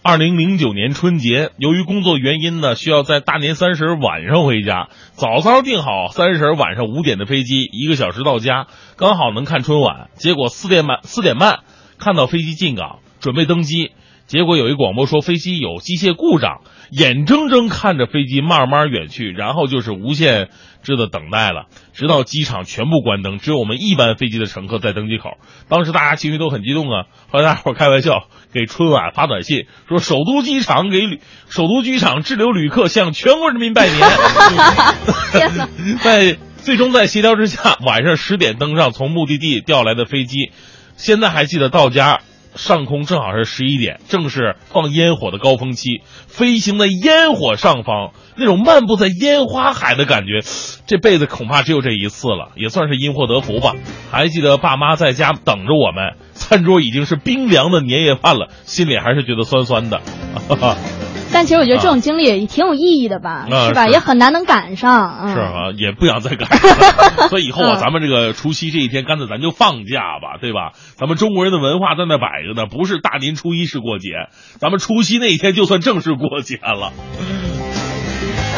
二零零九年春节，由于工作原因呢，需要在大年三十晚上回家，早早订好三十晚上五点的飞机，一个小时到家，刚好能看春晚。结果四点半四点半看到飞机进港，准备登机。结果有一广播说飞机有机械故障，眼睁睁看着飞机慢慢远去，然后就是无限制的等待了，直到机场全部关灯，只有我们一班飞机的乘客在登机口。当时大家情绪都很激动啊，后来大伙开玩笑给春晚发短信说，首都机场给旅首都机场滞留旅客向全国人民拜年。在最终在协调之下，晚上十点登上从目的地调来的飞机，现在还记得到家。上空正好是十一点，正是放烟火的高峰期。飞行在烟火上方，那种漫步在烟花海的感觉，这辈子恐怕只有这一次了，也算是因祸得福吧。还记得爸妈在家等着我们，餐桌已经是冰凉的年夜饭了，心里还是觉得酸酸的。但其实我觉得这种经历也挺有意义的吧，啊、是吧？是也很难能赶上。嗯、是啊，也不想再赶上。所以以后啊，嗯咱们这个除夕这一天，干脆咱就放假吧，对吧？咱们中国人的文化在那摆着呢，不是大年初一是过节，咱们除夕那一天就算正式过节了。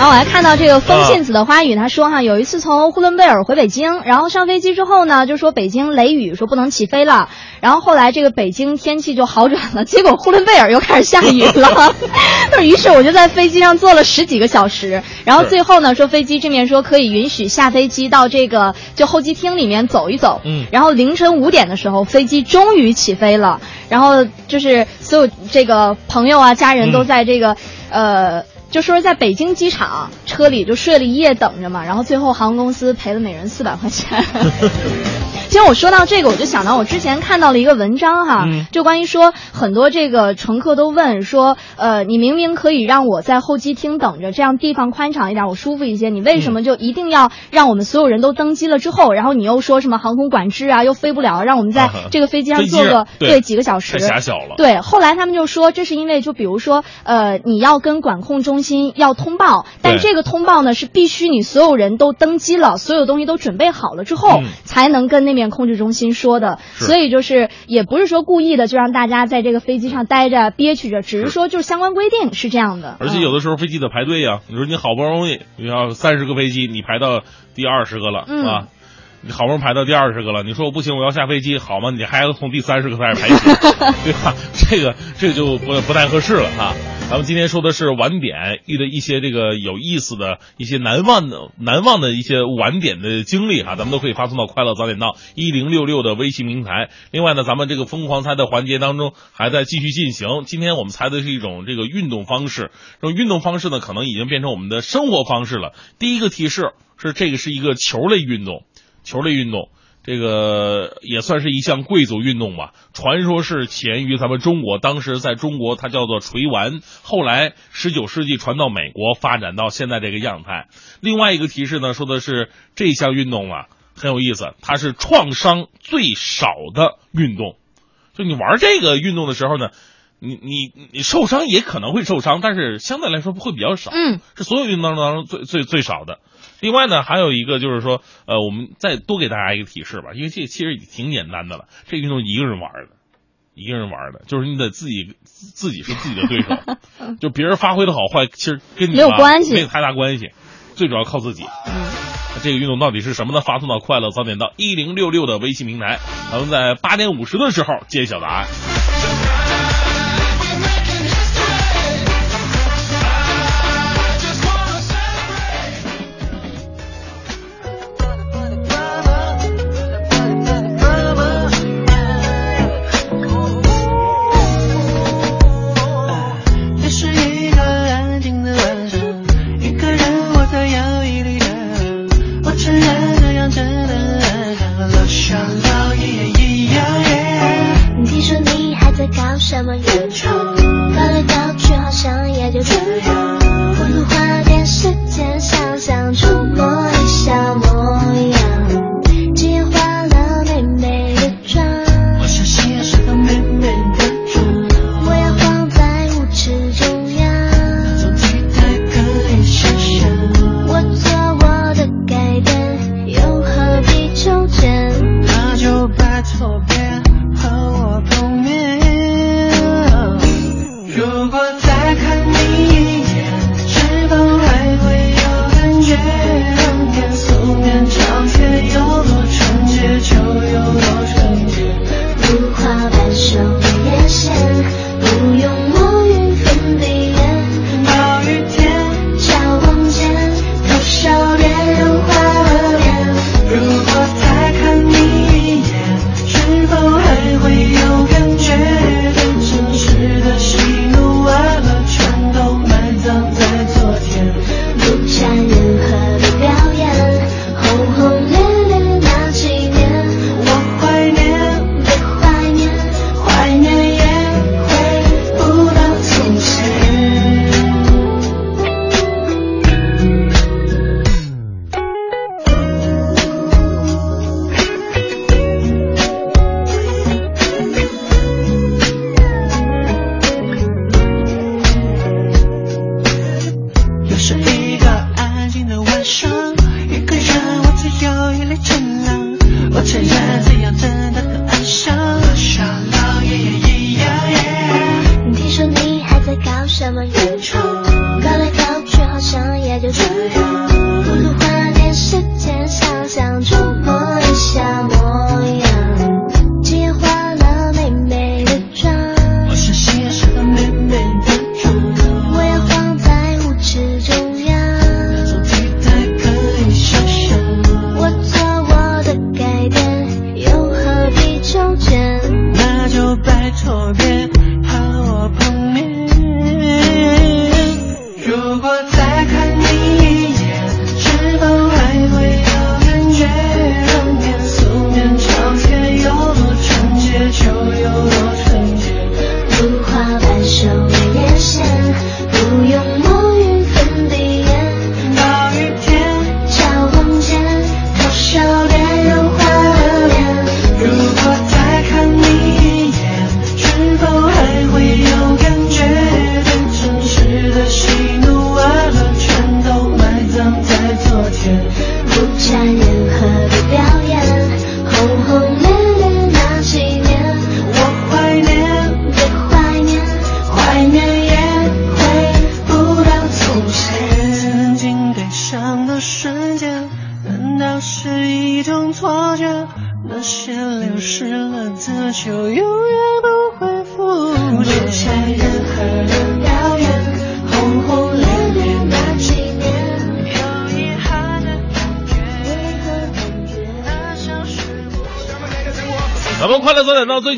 然后我还看到这个风信子的花语，他说哈，有一次从呼伦贝尔回北京，然后上飞机之后呢，就说北京雷雨，说不能起飞了。然后后来这个北京天气就好转了，结果呼伦贝尔又开始下雨了。于是我就在飞机上坐了十几个小时，然后最后呢，说飞机这面说可以允许下飞机到这个就候机厅里面走一走。嗯然后凌晨五点的时候，飞机终于起飞了。然后就是所有这个朋友啊、家人都在这个、呃。就说在北京机场车里就睡了一夜等着嘛，然后最后航空公司赔了每人四百块钱。其实我说到这个，我就想到我之前看到了一个文章哈，嗯。就关于说很多这个乘客都问说，呃，你明明可以让我在候机厅等着，这样地方宽敞一点，我舒服一些，你为什么就一定要让我们所有人都登机了之后，然后你又说什么航空管制啊，又飞不了，让我们在这个飞机上坐个上对几个小时，太狭小了。对，后来他们就说，这是因为就比如说，呃，你要跟管控中心要通报，但这个通报呢是必须你所有人都登机了，所有东西都准备好了之后，嗯。才能跟那边控制中心说的。所以就是也不是说故意的就让大家在这个飞机上待着憋屈着，只是说就是相关规定是这样的。而且有的时候飞机得排队呀、你说你好不容易你要三十个飞机，你排到第二十个了、嗯。啊，你好不容易排到第二十个了，你说我不行，我要下飞机，好吗？你还要从第三十个开始排起，对吧？这个这个就不不太合适了哈。咱们今天说的是晚点遇的一些这个有意思的一些难忘的难忘的一些晚点的经历哈，咱们都可以发送到快乐早点到一零六六的微信平台。另外呢，咱们这个疯狂猜的环节当中还在继续进行。今天我们猜的是一种这个运动方式，这种运动方式呢，可能已经变成我们的生活方式了。第一个提示是这个是一个球类运动，球类运动。这个也算是一项贵族运动吧。传说是起源于咱们中国，当时在中国它叫做锤丸，后来十九世纪传到美国，发展到现在这个样态。另外一个提示呢，说的是这项运动啊很有意思，它是创伤最少的运动。就你玩这个运动的时候呢，你你你受伤也可能会受伤，但是相对来说会比较少，嗯，是所有运动当中最最最少的。另外呢，还有一个就是说，呃，我们再多给大家一个提示吧，因为这其实也挺简单的了。这个运动一个人玩的，一个人玩的，就是你得自己自己是自己的对手，就别人发挥的好坏，其实跟你没有关系没有太大关系，最主要靠自己。嗯，这个运动到底是什么呢？发送到快乐早点到一零六六的微信平台，咱们在八点五十的时候揭晓答案。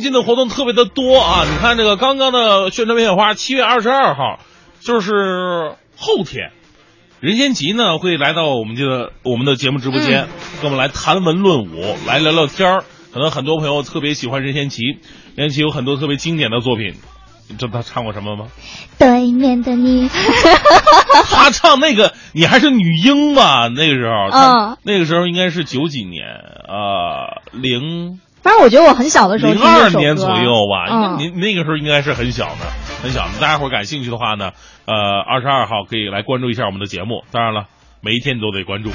近的活动特别的多啊！你看这个刚刚的宣传片花，七月二十二号，就是后天，任贤齐呢会来到我们这个我们的节目直播间，跟我们来谈文论武，来聊聊天儿。可能很多朋友特别喜欢任贤齐，任贤齐有很多特别经典的作品，你知道他唱过什么吗？对面的你，他唱那个你还是女婴吧？那个时候，他嗯那个时候应该是九几年，啊，零反正我觉得我很小的时候零二年左右吧，嗯您那个时候应该是很小的，很小的。大家伙感兴趣的话呢，呃，二十二号可以来关注一下我们的节目。当然了，每一天你都得关注，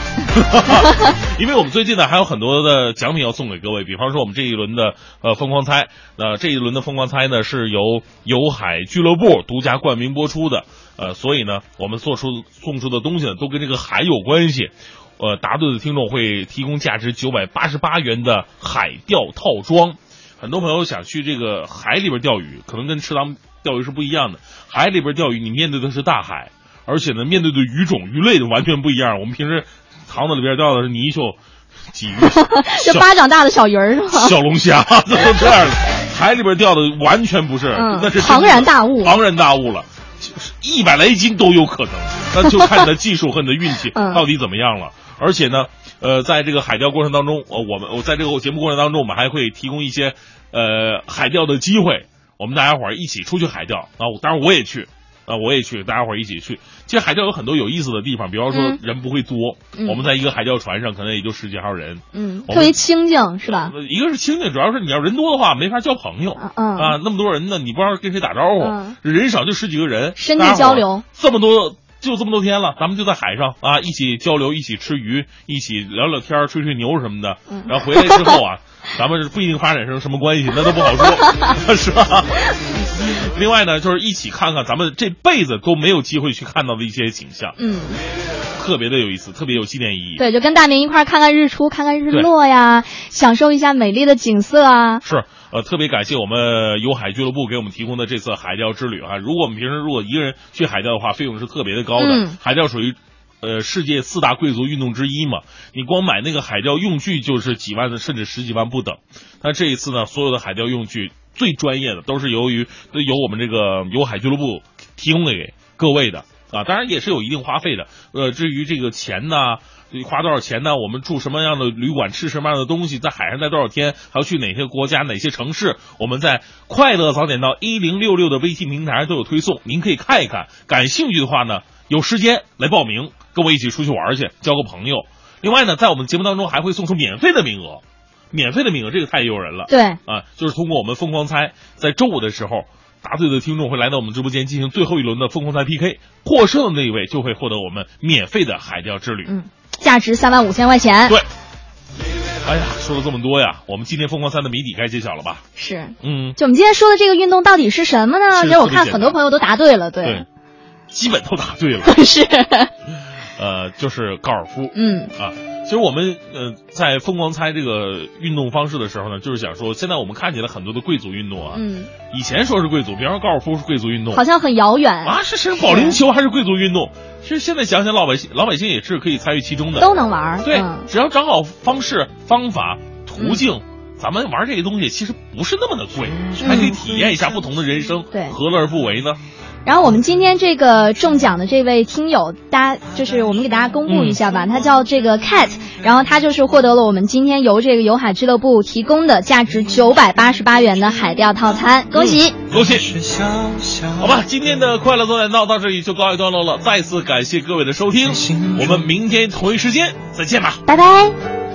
因为我们最近呢还有很多的奖品要送给各位，比方说我们这一轮的呃疯狂猜，呃这一轮的疯狂猜呢是由有海俱乐部独家冠名播出的，呃，所以呢我们做出送出的东西呢都跟这个海有关系。呃，答对的听众会提供价值九百八十八元的海钓套装。很多朋友想去这个海里边钓鱼，可能跟池塘钓鱼是不一样的。海里边钓鱼，你面对的是大海，而且呢，面对的鱼种鱼类完全不一样。我们平时塘子里边钓的是泥鳅、鲫鱼、这巴掌大的小鱼儿是吧？小龙虾，都是这样的。海里边钓的完全不是，嗯那是庞然大物庞然大物了，一百来斤都有可能。那就看你的技术和你的运气 嗯到底怎么样了。而且呢，呃，在这个海钓过程当中，呃，我们我在这个节目过程当中，我们还会提供一些呃海钓的机会，我们大家伙儿一起出去海钓啊，当然我也去。啊，我也去，大家伙儿一起去。其实海钓有很多有意思的地方，比方说嗯人不会多，嗯我们在一个海钓船上，可能也就十几号人，嗯，特别清静是吧？呃一个是清静，主要是你要人多的话没法交朋友啊，那么多人呢，你不知道跟谁打招呼，嗯人少就十几个人，深度交流，这么多。就这么多天了，咱们就在海上啊，一起交流，一起吃鱼，一起聊聊天吹吹牛什么的。嗯然后回来之后啊，咱们不一定发展成什么关系，那都不好说，是吧？另外呢，就是一起看看咱们这辈子都没有机会去看到的一些景象，嗯，特别的有意思，特别有纪念意义。对，就跟大明一块儿看看日出，看看日落呀，享受一下美丽的景色啊。是，呃，特别感谢我们有海俱乐部给我们提供的这次海钓之旅啊。如果我们平时如果一个人去海钓的话，费用是特别的高的。嗯海钓属于。呃，世界四大贵族运动之一嘛，你光买那个海钓用具就是几万的，甚至十几万不等。那这一次呢，所有的海钓用具最专业的都是由于都由我们这个有海俱乐部提供给各位的啊，当然也是有一定花费的。呃，至于这个钱呢，花多少钱呢？我们住什么样的旅馆，吃什么样的东西，在海上待多少天，还要去哪些国家、哪些城市？我们在快乐早点到一零六六的微信平台都有推送，您可以看一看。感兴趣的话呢，有时间来报名，跟我一起出去玩去，交个朋友。另外呢，在我们节目当中还会送出免费的名额，免费的名额这个太诱人了。对，啊，就是通过我们疯狂猜，在周五的时候，答对的听众会来到我们直播间进行最后一轮的疯狂猜 PK，获胜的那一位就会获得我们免费的海钓之旅。嗯，价值三万五千块钱。对。哎呀，说了这么多呀，我们今天疯狂三的谜底该揭晓了吧？是，嗯，就我们今天说的这个运动到底是什么呢？是其实我看很多朋友都答对了，对，对，基本都答对了。是，呃，就是高尔夫。嗯啊，其实我们呃在疯狂猜这个运动方式的时候呢，就是想说，现在我们看起来很多的贵族运动啊，嗯，以前说是贵族，比方说高尔夫是贵族运动，好像很遥远啊，是是保龄球还是贵族运动？其实现在想想，老百姓老百姓也是可以参与其中的，都能玩。对，嗯只要找好方式、方法、途径。咱们玩这些东西其实不是那么的贵，还可以体验一下不同的人生，嗯对何乐而不为呢？然后我们今天这个中奖的这位听友，大家就是我们给大家公布一下吧，他叫这个 cat，然后他就是获得了我们今天由这个有海俱乐部提供的价值九百八十八元的海钓套餐，恭喜！恭喜！好吧，今天的快乐早点到到这里就告一段落了，再次感谢各位的收听，我们明天同一时间再见吧，拜拜。